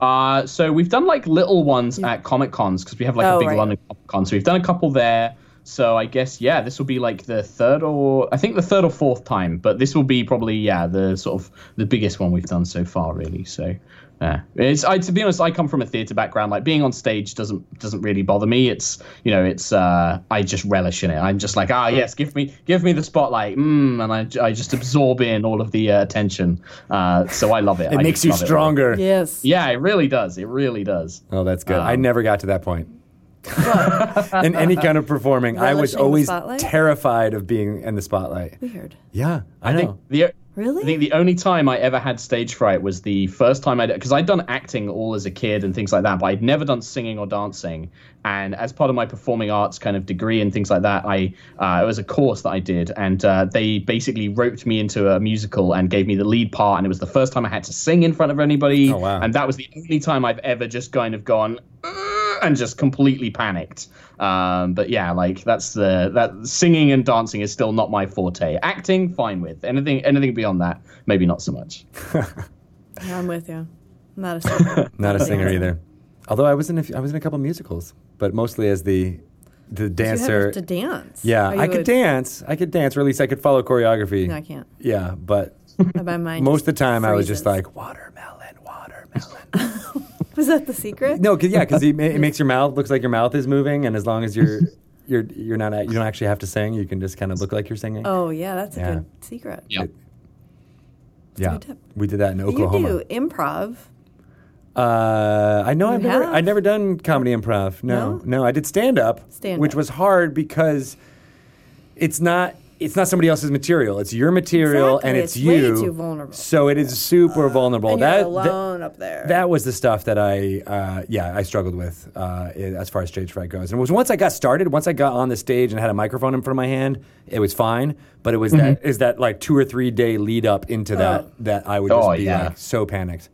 Uh, so we've done like little ones at Comic Cons because we have like Oh, a big right. London Comic Con. So we've done a couple there. So I guess yeah, this will be like the third or I think the third or fourth time, but this will be probably yeah the sort of the biggest one we've done so far really. So yeah, it's I to be honest, I come from a theatre background. Like being on stage doesn't doesn't really bother me. It's you know it's uh, I just relish in it. I'm just like ah yes, give me give me the spotlight, mm, and I, I just absorb in all of the uh, attention. Uh, so I love it. it I makes you love it. stronger. Yes. Yeah, it really does. It really does. Oh, that's good. I Um, never got to that point. In any kind of performing, I was Relishing the always spotlight? terrified of being in the spotlight. Weird. Yeah, I, I know. think the Really? I think the only time I ever had stage fright was the first time I because I'd done acting all as a kid and things like that, but I'd never done singing or dancing. And as part of my performing arts kind of degree and things like that, I uh, it was a course that I did, and uh, they basically roped me into a musical and gave me the lead part, and it was the first time I had to sing in front of anybody, Oh, wow. and that was the only time I've ever just kind of gone. "Ugh," And just completely panicked. Um, but yeah, like that's the that singing and dancing is still not my forte. Acting, fine with anything. Anything beyond that, maybe not so much. Yeah, I'm with you. I'm not a singer. Not a singer either. Although I was in a, few- I was in a couple musicals, but mostly as the the You dancer. have to dance. yeah, I could a- dance. I could dance, or at least I could follow choreography. No, I can't. Yeah, but My mind most of the just time I was just like watermelon, watermelon. Was that the secret? no, cause, yeah, because it, it makes your mouth looks like your mouth is moving, and as long as you're you're you're not you don't actually have to sing, you can just kind of look like you're singing. Oh yeah, that's a Yeah. good secret. Yeah. yeah, good tip. we did that in Oklahoma. You do improv. Uh, I know You I've never have? I've never done comedy improv. No, No? no, I did stand up, Stand which up. was hard because it's not it's not somebody else's material. It's your material, Exactly. and it's, It's way you. too vulnerable. So it is super vulnerable. And that, you're alone up there. that that was the stuff that I uh, yeah I struggled with uh, as far as stage fright goes. And it was once I got started, once I got on the stage and had a microphone in front of my hand, it was fine. But it was that is that like two or three day lead up into that Oh. that I would just Oh, be yeah. like so panicked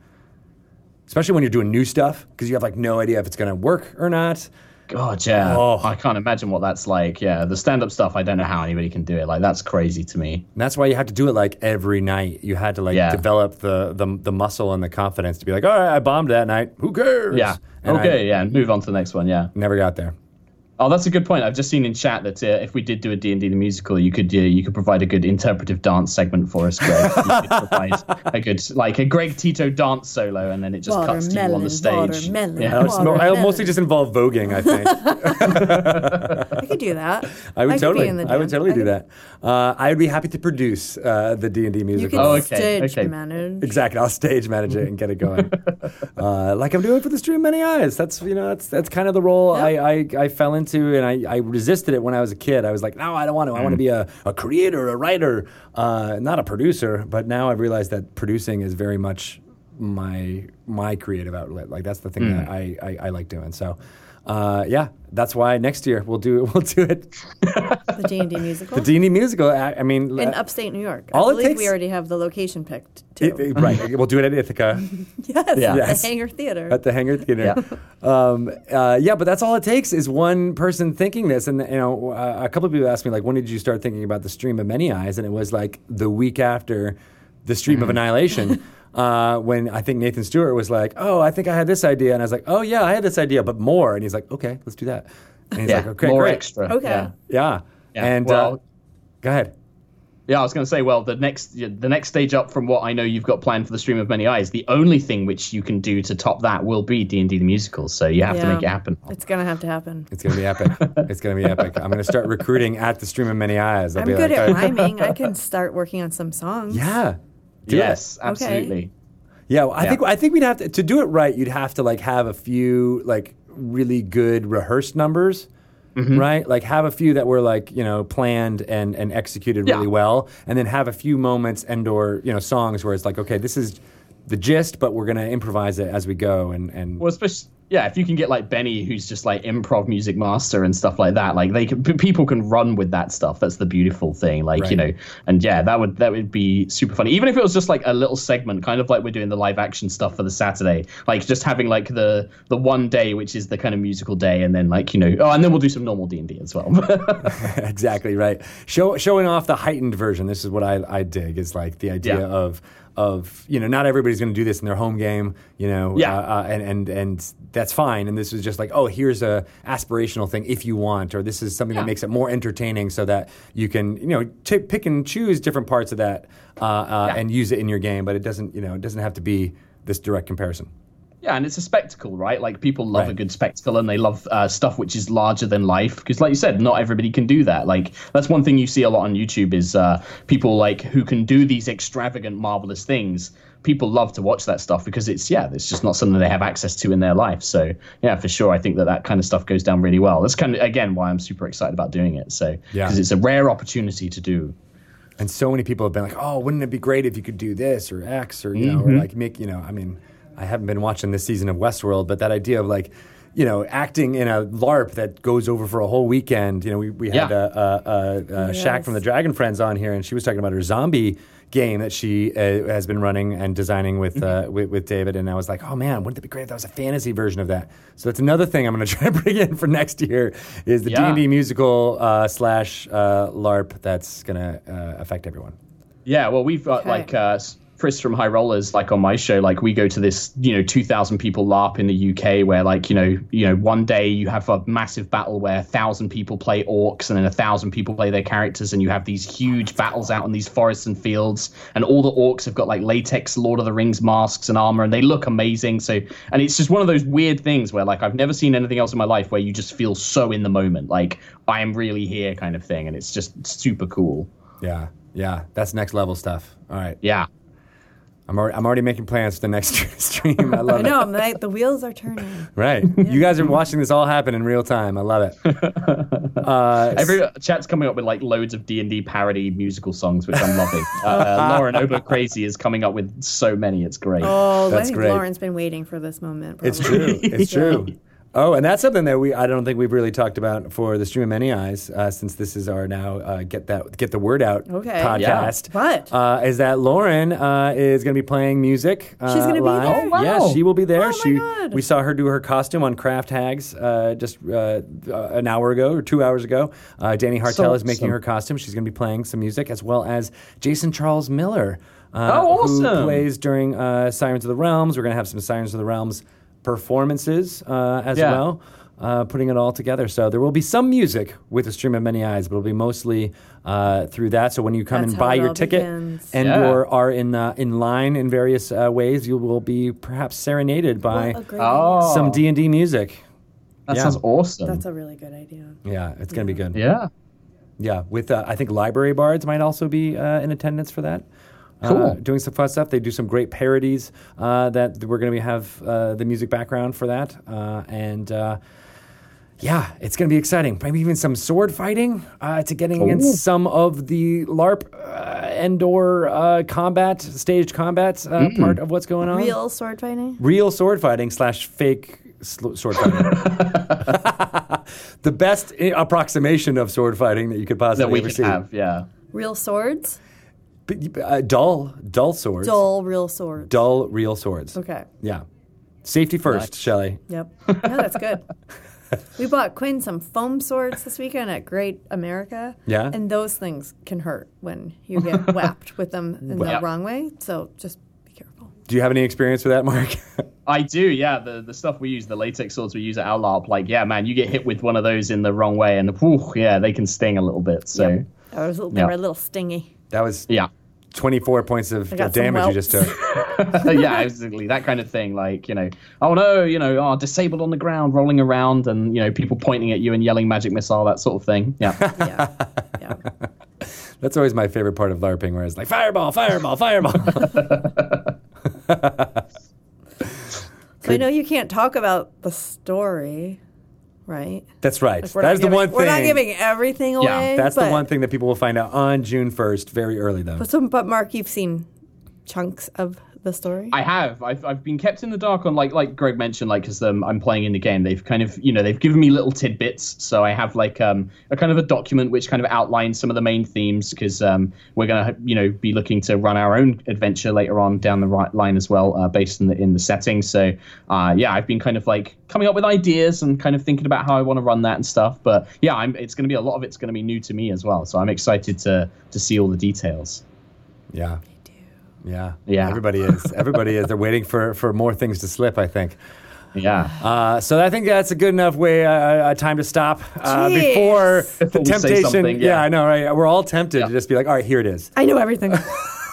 especially when you're doing new stuff because you have like no idea if it's going to work or not. God, yeah. Oh. I can't imagine what that's like. Yeah, the stand-up stuff. I don't know how anybody can do it. Like that's crazy to me. And that's why you have to do it like every night. You had to like Yeah. develop the, the the muscle and the confidence to be like, all right, I bombed that night. Who cares? Yeah. And okay. I yeah. Move on to the next one. Yeah. never got there. Oh, that's a good point. I've just seen in chat that uh, if we did do a D&D the musical, you could uh, you could provide a good interpretive dance segment for us, Greg. you could provide a good like a Greg Tito dance solo, and then it just cuts to you on the stage. watermelon. Yeah. I, was, mo- I mostly just involve voguing. I think I could do that. I would could be totally, in the I would totally I do that. Uh, I would be happy to produce uh, the D and D You musical. could Oh, okay, stage okay. manage. Exactly. I'll stage manage it and get it going, uh, like I'm doing for the stream Many Eyes. That's you know that's that's kind of the role Yeah. I, I, I fell into, and I, I resisted it when I was a kid. I was like, no, I don't want to. I want to be a, a creator, a writer, uh, not a producer. But now I've realized that producing is very much my my creative outlet. Like that's the thing Hmm. that I, I I like doing. So. Uh, yeah, that's why next year we'll do we'll do it The D and D musical the D and D musical. I, I mean, in uh, upstate New York. all I it takes- we already have the location picked too. it- it- right. We'll do it at Ithaca. yes, Yeah. the Yes. Hangar Theater. at the Hangar Theater. Um, uh, yeah, but that's all it takes is one person thinking this. And you know, uh, a couple of people asked me like, when did you start thinking about the stream of Many Eyes? And it was like the week after the stream Mm-hmm. of Annihilation. Uh, when I think Nathan Stewart was like, "Oh, I think I had this idea," and I was like, "Oh yeah, I had this idea, but more." And he's like, "Okay, let's do that." And he's yeah, like, "Okay, more great." extra. Okay. Yeah. Yeah, Yeah, and well- uh, go ahead. Yeah, I was going to say, well, the next the next stage up from what I know you've got planned for the Stream of Many Eyes, the only thing which you can do to top that will be D and D the musical. So you have to make it happen. It's gonna have to happen. It's gonna be epic. it's gonna be epic. I'm gonna start recruiting at the stream of many eyes. I'll I'm be good like, at uh, rhyming. I can start working on some songs. Yeah. Do it. yes, absolutely. Yeah, well, I Yeah. think I think we'd have to to do it right. You'd have to like have a few like really good rehearsed numbers, Mm-hmm. right? Like have a few that were like you know planned and and executed Yeah. really well, and then have a few moments and or you know songs where it's like okay, this is the gist, but we're gonna improvise it as we go. And and Well, especially yeah, if you can get like Benny, who's just like improv music master and stuff like that, like they can, people can run with that stuff. That's the beautiful thing, like you know. And yeah, that would that would be super funny. Even if it was just like a little segment, kind of like we're doing the live action stuff for the Saturday, like just having like the the one day which is the kind of musical day, and then like you know, oh, and then we'll do some normal D and D as well. exactly right. Show, showing off the heightened version. This is what I, I dig. Is like the idea Yeah. of of you know not everybody's going to do this in their home game. You know, Yeah. uh, uh, and and and that's fine. And this is just like oh here's a aspirational thing if you want, or this is something Yeah. that makes it more entertaining so that you can you know t- pick and choose different parts of that uh, uh, Yeah. and use it in your game. But it doesn't you know it doesn't have to be this direct comparison. Yeah, and it's a spectacle, right? Like people love a good spectacle, and they love uh, stuff which is larger than life. Because, like you said, not everybody can do that. Like that's one thing you see a lot on YouTube is uh, people like who can do these extravagant, marvelous things. People love to watch that stuff because it's yeah, it's just not something they have access to in their life. So yeah, for sure, I think that that kind of stuff goes down really well. That's kind of again why I'm super excited about doing it. So Yeah. because it's a rare opportunity to do. And so many people have been like, "Oh, wouldn't it be great if you could do this or X or you know, Mm-hmm. or like make you know." I mean, I haven't been watching this season of Westworld, but that idea of like, you know, acting in a LARP that goes over for a whole weekend. You know, we we had Yeah. a, a, a, a Shaq from the Dragon Friends on here, and she was talking about her zombie game that she uh, has been running and designing with, Mm-hmm. uh, with with David. And I was like, "Oh man, wouldn't it be great if that was a fantasy version of that?" So that's another thing I'm going to try to bring in for next year is the D and D musical uh, slash uh, LARP that's going to uh, affect everyone. Yeah, well, we've got Okay. like uh, Chris from High Rollers, like on my show, like we go to this, you know, two thousand people LARP in the UK, where like you know, you know, one day you have a massive battle where a thousand people play orcs, and then a thousand people play their characters, and you have these huge battles out in these forests and fields, and all the orcs have got like latex Lord of the Rings masks and armor, and they look amazing. So, and it's just one of those weird things where like I've never seen anything else in my life where you just feel so in the moment, like I am really here, kind of thing, and it's just super cool. Yeah, yeah, that's next level stuff. All right, Yeah. I'm already, I'm already making plans for the next stream. I love I it. know. I'm like, the wheels are turning. Right, you guys are watching this all happen in real time. I love it. Uh, Every chat's coming up with like loads of D and D parody musical songs, which I'm loving. Uh, Lauren Obo Crazy is coming up with so many. It's great. Oh, That's I think great. Lauren's been waiting for this moment. It's true. It's true. Oh, and that's something that we I don't think we've really talked about for the stream of many eyes uh, since this is our now uh, get that get the word out Okay. podcast. What? Uh, is that Lauren uh, is going to be playing music? Uh, She's gonna be live. there? Oh, wow. Yeah, she will be there. Oh, my she God. we saw her do her costume on Craft Hags uh, just uh, uh, an hour ago or two hours ago. Uh, Danny Hartel So is making awesome. her costume. She's going to be playing some music as well as Jason Charles Miller. Uh, Oh, Who plays during uh, Sirens of the Realms. We're going to have some Sirens of the Realms performances uh, as Yeah. well. Uh, putting it all together. So there will be some music with a stream of many eyes, but it'll be mostly uh, through that. So when you come That's and buy your ticket begins. and Yeah. or are in uh, in line in various uh, ways, you will be perhaps serenaded by What a great Oh. some D and D music. that yeah. sounds awesome. That's a really good idea. Yeah, it's going to be good. yeah. Yeah, with uh, I think library bards might also be uh, in attendance for that. Uh, doing some fun stuff. They do some great parodies uh, that we're going to have uh, the music background for that, uh, and uh, yeah, it's going to be exciting. Maybe even some sword fighting uh, to getting against some of the LARP uh, Endor uh, combat, staged combat uh, part of what's going on. Real sword fighting. real sword fighting slash fake sl- sword fighting. the best approximation of sword fighting that you could possibly that we ever see. have. Yeah. Real swords. But, uh, dull, dull swords. Dull real swords. Dull, real swords. Okay. Yeah. Safety first, Shelly. Yep. No, that's good. we bought Quinn some foam swords this weekend at Great America. Yeah? And those things can hurt when you get whacked with them in the Yeah. wrong way. So just be careful. Do you have any experience with that, Mark? I do, yeah. The the stuff we use, the latex swords we use at Outlarp, like, yeah, man, you get hit with one of those in the wrong way, and whew, yeah, they can sting a little bit. So, That was, they Yeah. were a little stingy. that was yeah, 24 points of of damage you just took. yeah, exactly that kind of thing. Like, you know, oh no, you know, oh, disabled on the ground, rolling around, and you know, people pointing at you and yelling magic missile, that sort of thing. Yeah, Yeah. yeah. That's always my favorite part of LARPing, where it's like fireball, fireball, fireball. So I know you can't talk about the story, right? That's right. We're That is the one thing. We're not giving everything away. Yeah, that's the one thing that people will find out on June 1st, very early though. But, so, but Mark, you've seen chunks of the story. I have. I've, I've been kept in the dark on like like Greg mentioned, like because um, I'm playing in the game. They've kind of you know they've given me little tidbits. So I have like um, a kind of a document which kind of outlines some of the main themes because um, we're gonna you know be looking to run our own adventure later on down the right line as well, uh, based in the in the setting. So uh, yeah, I've been kind of like coming up with ideas and kind of thinking about how I want to run that and stuff. But yeah, I'm, it's going to be a lot of it's going to be new to me as well. So I'm excited to to see all the details. Yeah. Yeah. Yeah. Everybody is. Everybody is. They're waiting for, for more things to slip, I think. Yeah. Uh, so I think that's a good enough way, uh, uh, time to stop. Uh, Jeez. before the we say temptation. something, yeah. yeah. I know, right? We're all tempted Yeah. to just be like, all right, here it is. I know everything.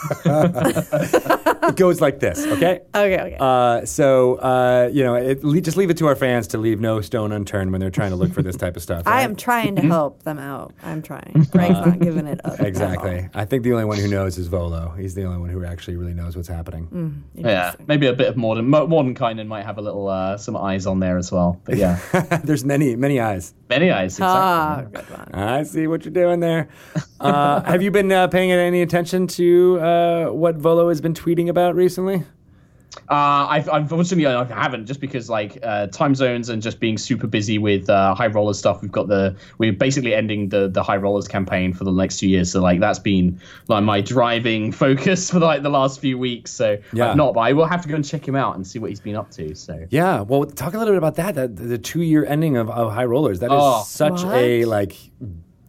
It goes like this, okay? okay, okay. Uh, so, uh, you know, it, le- just leave it to our fans to leave no stone unturned when they're trying to look for this type of stuff. I right? am trying to help them out. I'm trying. Greg's not giving it up. Exactly. I think the only one who knows is Volo. He's the only one who actually really knows what's happening. Mm. Yeah, maybe a bit of modern Mo- Mordenkainen might have a little uh, some eyes on there as well. But yeah, There's many, many eyes. many eyes. Exactly. Ah, good one. I see what you're doing there. Uh, have you been uh, paying any attention to uh, what Volo has been tweeting about recently? Uh, I've, I've unfortunately I haven't just because like uh, time zones and just being super busy with uh, high rollers stuff. We've got the we're basically ending the the high rollers campaign for the next two years. So like that's been like my driving focus for like the last few weeks. So Yeah. I've not, but I will have to go and check him out and see what he's been up to. So Yeah, well, talk a little bit about that. That the two year ending of, of High Rollers. That is Oh. such a like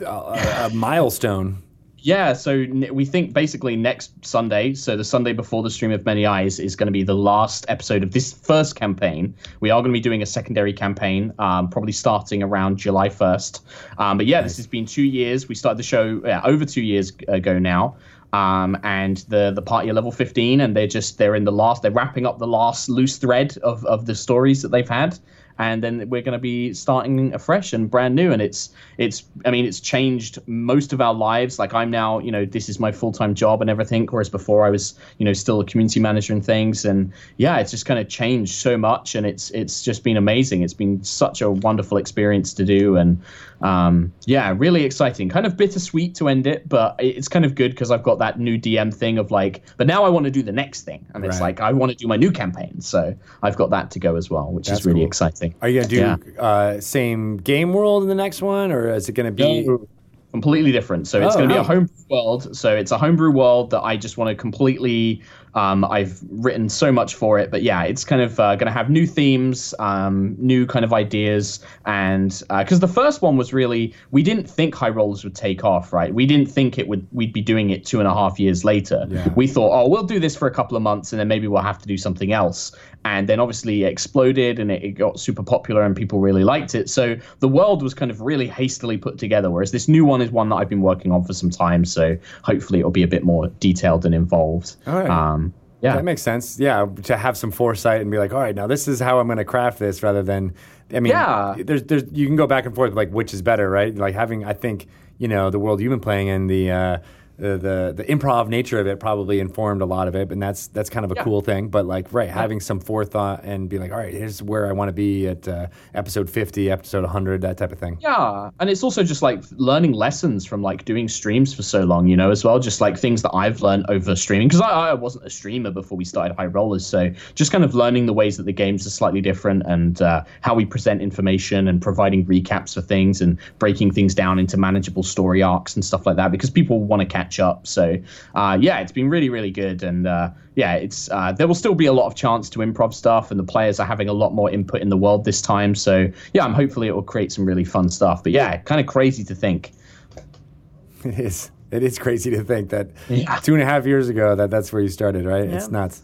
a, a, a milestone. Yeah, so we think basically next Sunday, so the Sunday before the stream of Many Eyes, is going to be the last episode of this first campaign. We are going to be doing a secondary campaign, um, probably starting around July 1st. Um, but yeah, this has been two years. We started the show yeah, over two years ago now. Um, and the the party are level 15 and they're just they're in the last they're wrapping up the last loose thread of, of the stories that they've had and then we're going to be starting afresh and brand new. And it's it's i mean it's changed most of our lives. Like i'm now you know this is my full-time job and everything whereas before i was you know still a community manager and things. And yeah it's just kind of changed so much and it's it's just been amazing. It's been such a wonderful experience to do and um, yeah really exciting kind of bittersweet to end it but it's kind of good because i've got that new dm thing of like but now i want to do the next thing and it's Right. like i want to do my new campaign so i've got that to go as well which That's is really cool. exciting Are you gonna do Yeah. uh, same game world in the next one, or is it gonna be? No, completely different. So it's Oh, going to be oh. a homebrew world. So it's a homebrew world that I just want to completely. Um, I've written so much for it, but yeah, it's kind of uh, going to have new themes, um, new kind of ideas, and because the first one was really, we didn't think High Rollers would take off, right? We didn't think it would. We'd be doing it two and a half years later. Yeah. We thought, oh, we'll do this for a couple of months, and then maybe we'll have to do something else. And then obviously it exploded, and it, it got super popular, and people really liked it. So the world was kind of really hastily put together. Whereas this new one is one that I've been working on for some time. So hopefully it'll be a bit more detailed and involved. All right. Um, yeah. That makes sense. Yeah, to have some foresight and be like, all right, now this is how I'm going to craft this, rather than, I mean, Yeah. there's, there's, you can go back and forth like which is better, right? Like having, I think, you know, the world you've been playing in the. Uh, the, the the improv nature of it probably informed a lot of it, and that's that's kind of a Yeah. cool thing. But like, right, having some forethought and be like, all right, here's where I want to be at uh, episode fifty, episode one hundred, that type of thing. Yeah, and it's also just like learning lessons from like doing streams for so long, you know, as well. Just like things that I've learned over streaming because I, I wasn't a streamer before we started High Rollers, so just kind of learning the ways that the games are slightly different and uh, how we present information and providing recaps for things and breaking things down into manageable story arcs and stuff like that because people want to catch up. So uh, yeah, it's been really really good and. Uh, yeah, it's uh, there will still be a lot of chance to improv stuff, and the players are having a lot more input in the world this time. So yeah, I'm hopefully it will create some really fun stuff. But yeah, kind of crazy to think. It is. It is crazy to think that Yeah. two and a half years ago that that's where you started, right? Yeah. It's nuts.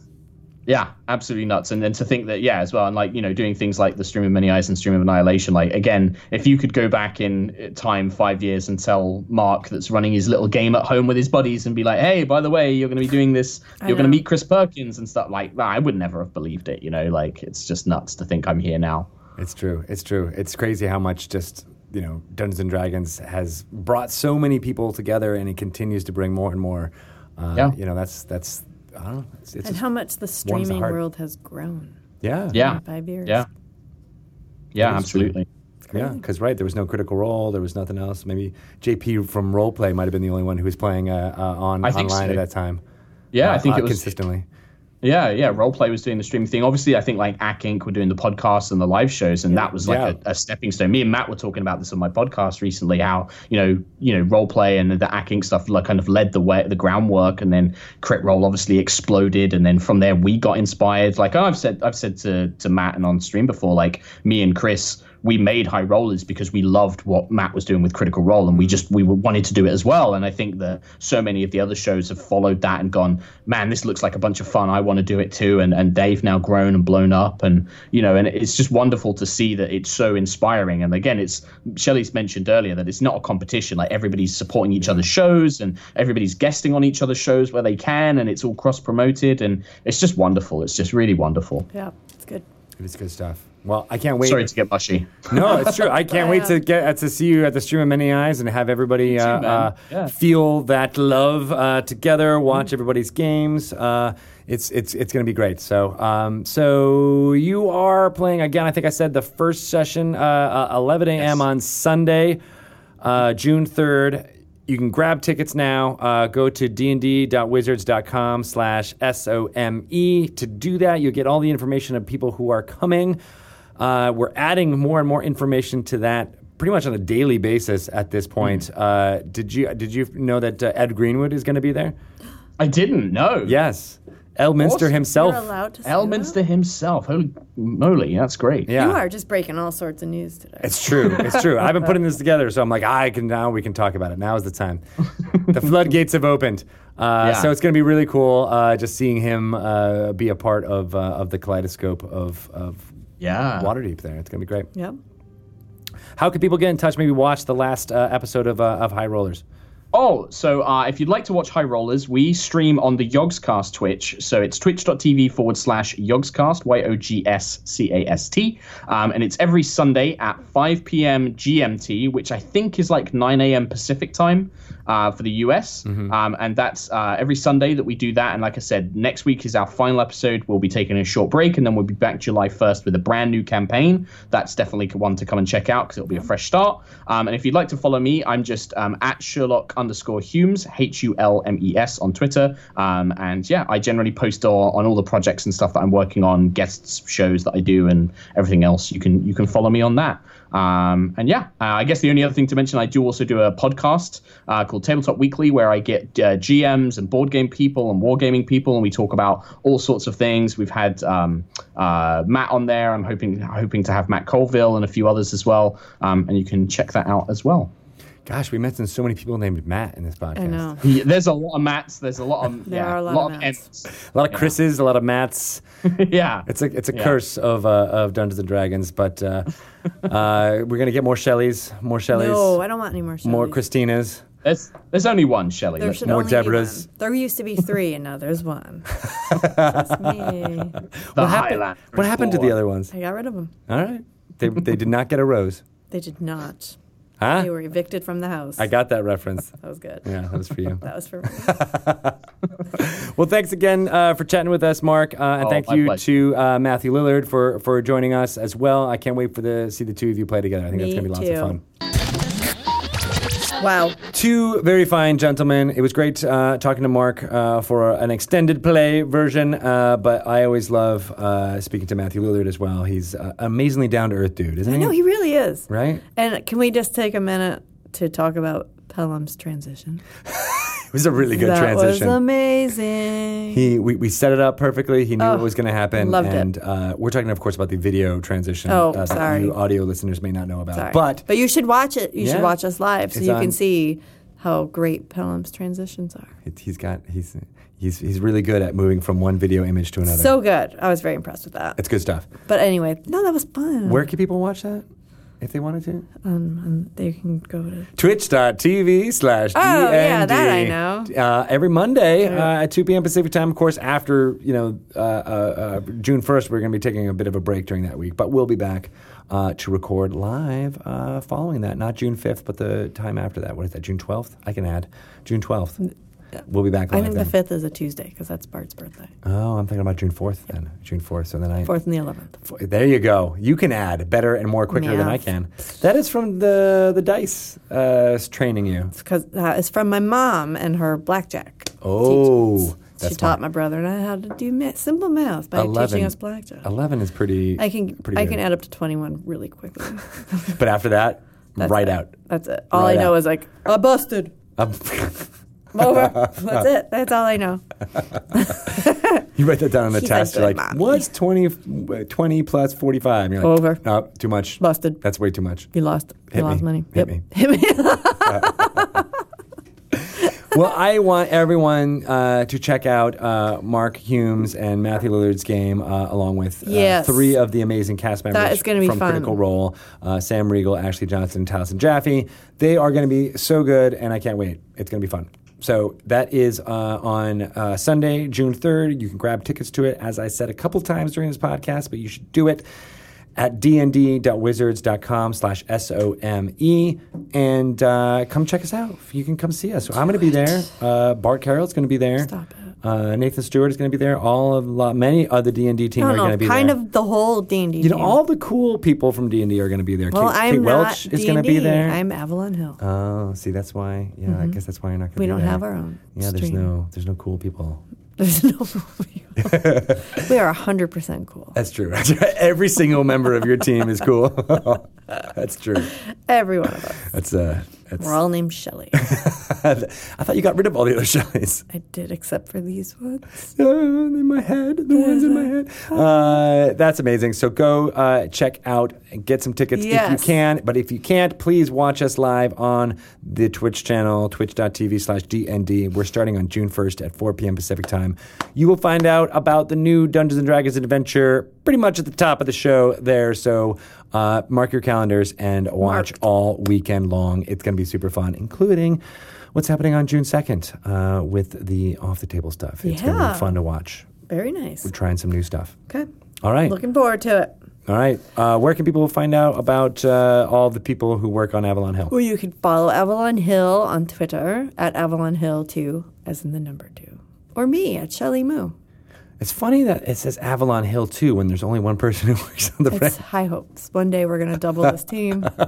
Yeah, absolutely nuts. And then to think that, yeah, as well, and like, you know, doing things like the Stream of Many Eyes and Stream of Annihilation, like, again, if you could go back in time five years and tell Mark that's running his little game at home with his buddies and be like, hey, by the way, you're going to be doing this, you're going to meet Chris Perkins and stuff like that, I would never have believed it, you know, like, it's just nuts to think I'm here now. It's true. It's true. It's crazy how much just you know Dungeons and Dragons has brought so many people together, and it continues to bring more and more. Uh, Yeah. You know, that's that's I don't know. It's, it's And how much the the streaming heart. world has grown yeah. Yeah. in five years. Yeah. Yeah, That is true. absolutely. Yeah, because right, there was no Critical Role, there was nothing else. Maybe JP from Roleplay might have been the only one who was playing uh, uh, on I think online so. at that time. Yeah, Uh, I think uh, it was consistently. Yeah, yeah. Roleplay was doing the streaming thing. Obviously, I think like Acq Inc. were doing the podcast and the live shows, and that was like Yeah. a, a stepping stone. Me and Matt were talking about this on my podcast recently. How you know, you know, Roleplay and the Acq Inc. stuff like kind of led the way, the groundwork, and then Crit Role obviously exploded, and then from there we got inspired. Like I've said, I've said to to Matt and on stream before, like me and Chris. We made high rollers because we loved what Matt was doing with Critical Role, and we just we wanted to do it as well. And I think that so many of the other shows have followed that and gone, man, this looks like a bunch of fun. I want to do it too. And and they've now grown and blown up, and you know, and it's just wonderful to see that it's so inspiring. And again, it's Shelly's mentioned earlier that it's not a competition. Like everybody's supporting each other's shows, and everybody's guesting on each other's shows where they can, and it's all cross promoted, and it's just wonderful. It's just really wonderful. Yeah. It is good stuff. Well, I can't wait. Sorry to get mushy. No, it's true. I can't wait to get uh, to see you at the stream of many eyes and have everybody uh, man. uh, Yeah. feel that love uh, together. Watch everybody's games. Uh, it's it's it's going to be great. So um, so you are playing again. I think I said the first session, uh, uh, 11 a.m. on Sunday, uh, June 3rd. You can grab tickets now. Uh, go to dnd.wizards.com slash S-O-M-E. To do that, you'll get all the information of people who are coming. Uh, we're adding more and more information to that pretty much on a daily basis at this point. Uh, did you did you know that uh, Ed Greenwood is going to be there? I didn't know. Yes, Elminster himself. You're allowed to say Elminster himself. Holy moly, that's great. Yeah. You are just breaking all sorts of news today. It's true. It's true. I've been putting this together, so I'm like, I can now. We can talk about it. Now is the time. the floodgates have opened. Uh, Yeah. So it's going to be really cool. Uh, just seeing him uh, be a part of uh, of the kaleidoscope of of Yeah. Waterdeep. There, it's going to be great. Yep. How can people get in touch? Maybe watch the last uh, episode of uh, of High Rollers. Oh, so uh, if you'd like to watch High Rollers, we stream on the Yogscast Twitch. So it's twitch.tv forward slash Yogscast, Y O G S C A S T. Um, and it's every Sunday at 5 p.m. GMT, which I think is like 9 a.m. Pacific time uh, for the US. Um, and that's uh, every Sunday that we do that. And like I said, next week is our final episode. We'll be taking a short break and then we'll be back July 1st with a brand new campaign. That's definitely one to come and check out because it'll be a fresh start. Um, and if you'd like to follow me, I'm just um, at Sherlock underscore Hulmes, H U L M E S on Twitter. Um, and yeah, I generally post on, on all the projects and stuff that I'm working on, guests, shows that I do, and everything else. You can you can follow me on that. Um, and yeah, uh, I guess the only other thing to mention, I do also do a podcast uh, called Tabletop Weekly, where I get uh, GMs and board game people and wargaming people, and we talk about all sorts of things. We've had um, uh, Matt on there. I'm hoping hoping to have Matt Colville and a few others as well, um, and you can check that out as well. Gosh, we mentioned so many people named Matt in this podcast. I know. Yeah, there's a lot of Matts. There's a lot of There yeah, are a lot of Matts. M's. A lot of Chris's, a lot of Matt's. yeah. It's a it's a Yeah. curse of uh, of Dungeons and Dragons, but uh, uh, we're gonna get more Shellys, more Shellys, No, I don't want any more. Shellys. More Christinas. There's there's only one Shelly. There should more only Deborahs. Be one. There used to be three, and now there's one. Just me. the What happened? Highlander What is happened to the other ones? I got rid of them. All right, they they did not get a rose. They did not. Huh? They were evicted from the house. I got that reference. that was good. Yeah, that was for you. That was for me. Well, thanks again uh, for chatting with us, Mark, uh, and Oh, thank you pleasure. to uh, Matthew Lillard for for joining us as well. I can't wait for the see the two of you play together. I think that's going to be lots of fun. Wow. Two very fine gentlemen. It was great uh, talking to Mark uh, for an extended play version, uh, but I always love uh, speaking to Matthew Lillard as well. He's uh, amazingly down to earth dude, isn't I he? know he really is. right? And can we just take a minute to talk about Pelham's transition? It was a really good that transition. was amazing. He, we, we set it up perfectly. He knew Oh, what was going to happen. loved it. and uh, we're talking, of course, about the video transition. Oh, uh, that sorry. you audio listeners may not know about. Sorry. But but you should watch it. You Yeah. should watch us live so you on- can see how great Pelham's transitions are. it, he's got he's he's he's really good at moving from one video image to another. So good. I was very impressed with that. it's good stuff. But anyway, no, that was fun. Where can people watch that if they wanted to? Um, um, they can go to. Twitch.tv slash Oh, yeah, that I know. Uh, every Monday uh, at 2 p.m. Pacific time. Of course, after, you know, uh, uh, uh, June 1st, we're going to be taking a bit of a break during that week. But we'll be back uh, to record live uh, following that. Not June 5th, but the time after that. What is that, June 12th? I can add. June 12th. We'll be back I think then. the fifth is a Tuesday because that's Bart's birthday. Oh, I'm thinking about June 4th then. June 4th. So then I. Fourth and the eleventh. F- There you go. You can add better and more quicker than I can. That is from the the dice uh, training you. Because uh, it's from my mom and her blackjack. Oh, teachers. that's she taught my brother and I how to do ma- simple math by 11. teaching us blackjack. Eleven is pretty. I can pretty I good. can add up to twenty one really quickly. But after that, That's right it. out. That's it. All Right I know out. is like I busted. I'm over. That's it. That's all I know. you write that down on the She's test. You're like, what's 20, uh, 20 plus 45? And you're like, Over. No, too much. Busted. That's way too much. You lost. Hit you lost me. money. Hit yep. me. Hit me. well, I want everyone uh, to check out uh, Mark Hulmes and Matthew Lillard's game, uh, along with uh, Yes. three of the amazing cast members That is gonna be from fun. Critical Role uh, Sam Riegel, Ashley Johnson, and Taliesin Jaffe. They are going to be so good, and I can't wait. It's going to be fun. So that is uh, on uh, Sunday, June 3rd. You can grab tickets to it, as I said a couple times during this podcast, but you should do it at dnd.wizards.com slash S-O-M-E and uh, come check us out. You can come see us. I'm going to be there. Uh, Bart Carroll's going to be there. Stop it. Uh, Nathan Stewart is going to be there. All of lot, many of the D&D team no, are going to be kind there. Kind of the whole D and D. You know, all the cool people from D&D are going to be there. Well, Kate, I'm Kate Welch is going to be there. I'm Avalon Hill. Oh, see, that's why. Yeah, I guess that's why you're not going to Mm-hmm. we don't there. have our own. Yeah, there's no, there's no cool people. There's no. people. we are hundred percent cool. That's true. Every single member of your team is cool. that's true. Every one of us. That's uh, that's. We're all named Shelly. I thought you got rid of all the other Shelly's. I did, except for these ones. Uh, in my head, the ones in my head. Uh, that's amazing. So go uh, check out and get some tickets if you can. But if you can't, please watch us live on the Twitch channel, twitch.tv slash DND. We're starting on June 1st at 4 p.m. Pacific time. You will find out about the new Dungeons and Dragons adventure pretty much at the top of the show there. So uh, mark your calendars and watch Marked. all weekend long. It's going to be super fun, including what's happening on June 2nd uh, with the off the table stuff. It's going to Yeah. be fun to watch. Very nice. We're trying some new stuff. Okay. All right. Looking forward to it. All right. Uh, where can people find out about uh, all the people who work on Avalon Hill? Or you can follow Avalon Hill on Twitter at Avalon Hill 2, as in the number 2. Or me at Shelly Moo. It's funny that it says Avalon Hill too when there's only one person who works on the It's brand. high hopes. One day we're going to double this team.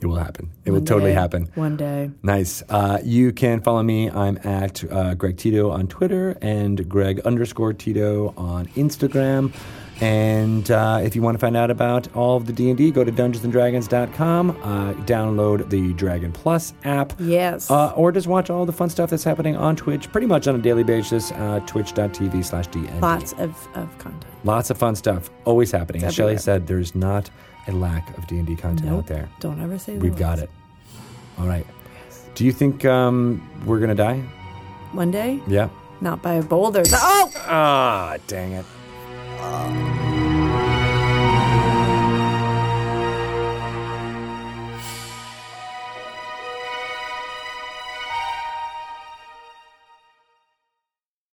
It will happen. It will One totally happen. One day. Nice. Uh, you can follow me. I'm at uh, Greg Tito on Twitter and Greg underscore Tito on Instagram. And uh, if you want to find out about all of the D&D, go to dungeonsanddragons.com, uh, download the Dragon Plus app. Yes. Uh, or just watch all the fun stuff that's happening on Twitch pretty much on a daily basis, uh, twitch.tv slash DND. Lots of, of content. Lots of fun stuff always happening. As Shelly said, there's not a lack of D&D content out there. Don't ever say that. We've got it. All right. Do you think um, we're going to die? One day? Yeah. Not by boulders. Oh! Ah, dang it. Uh...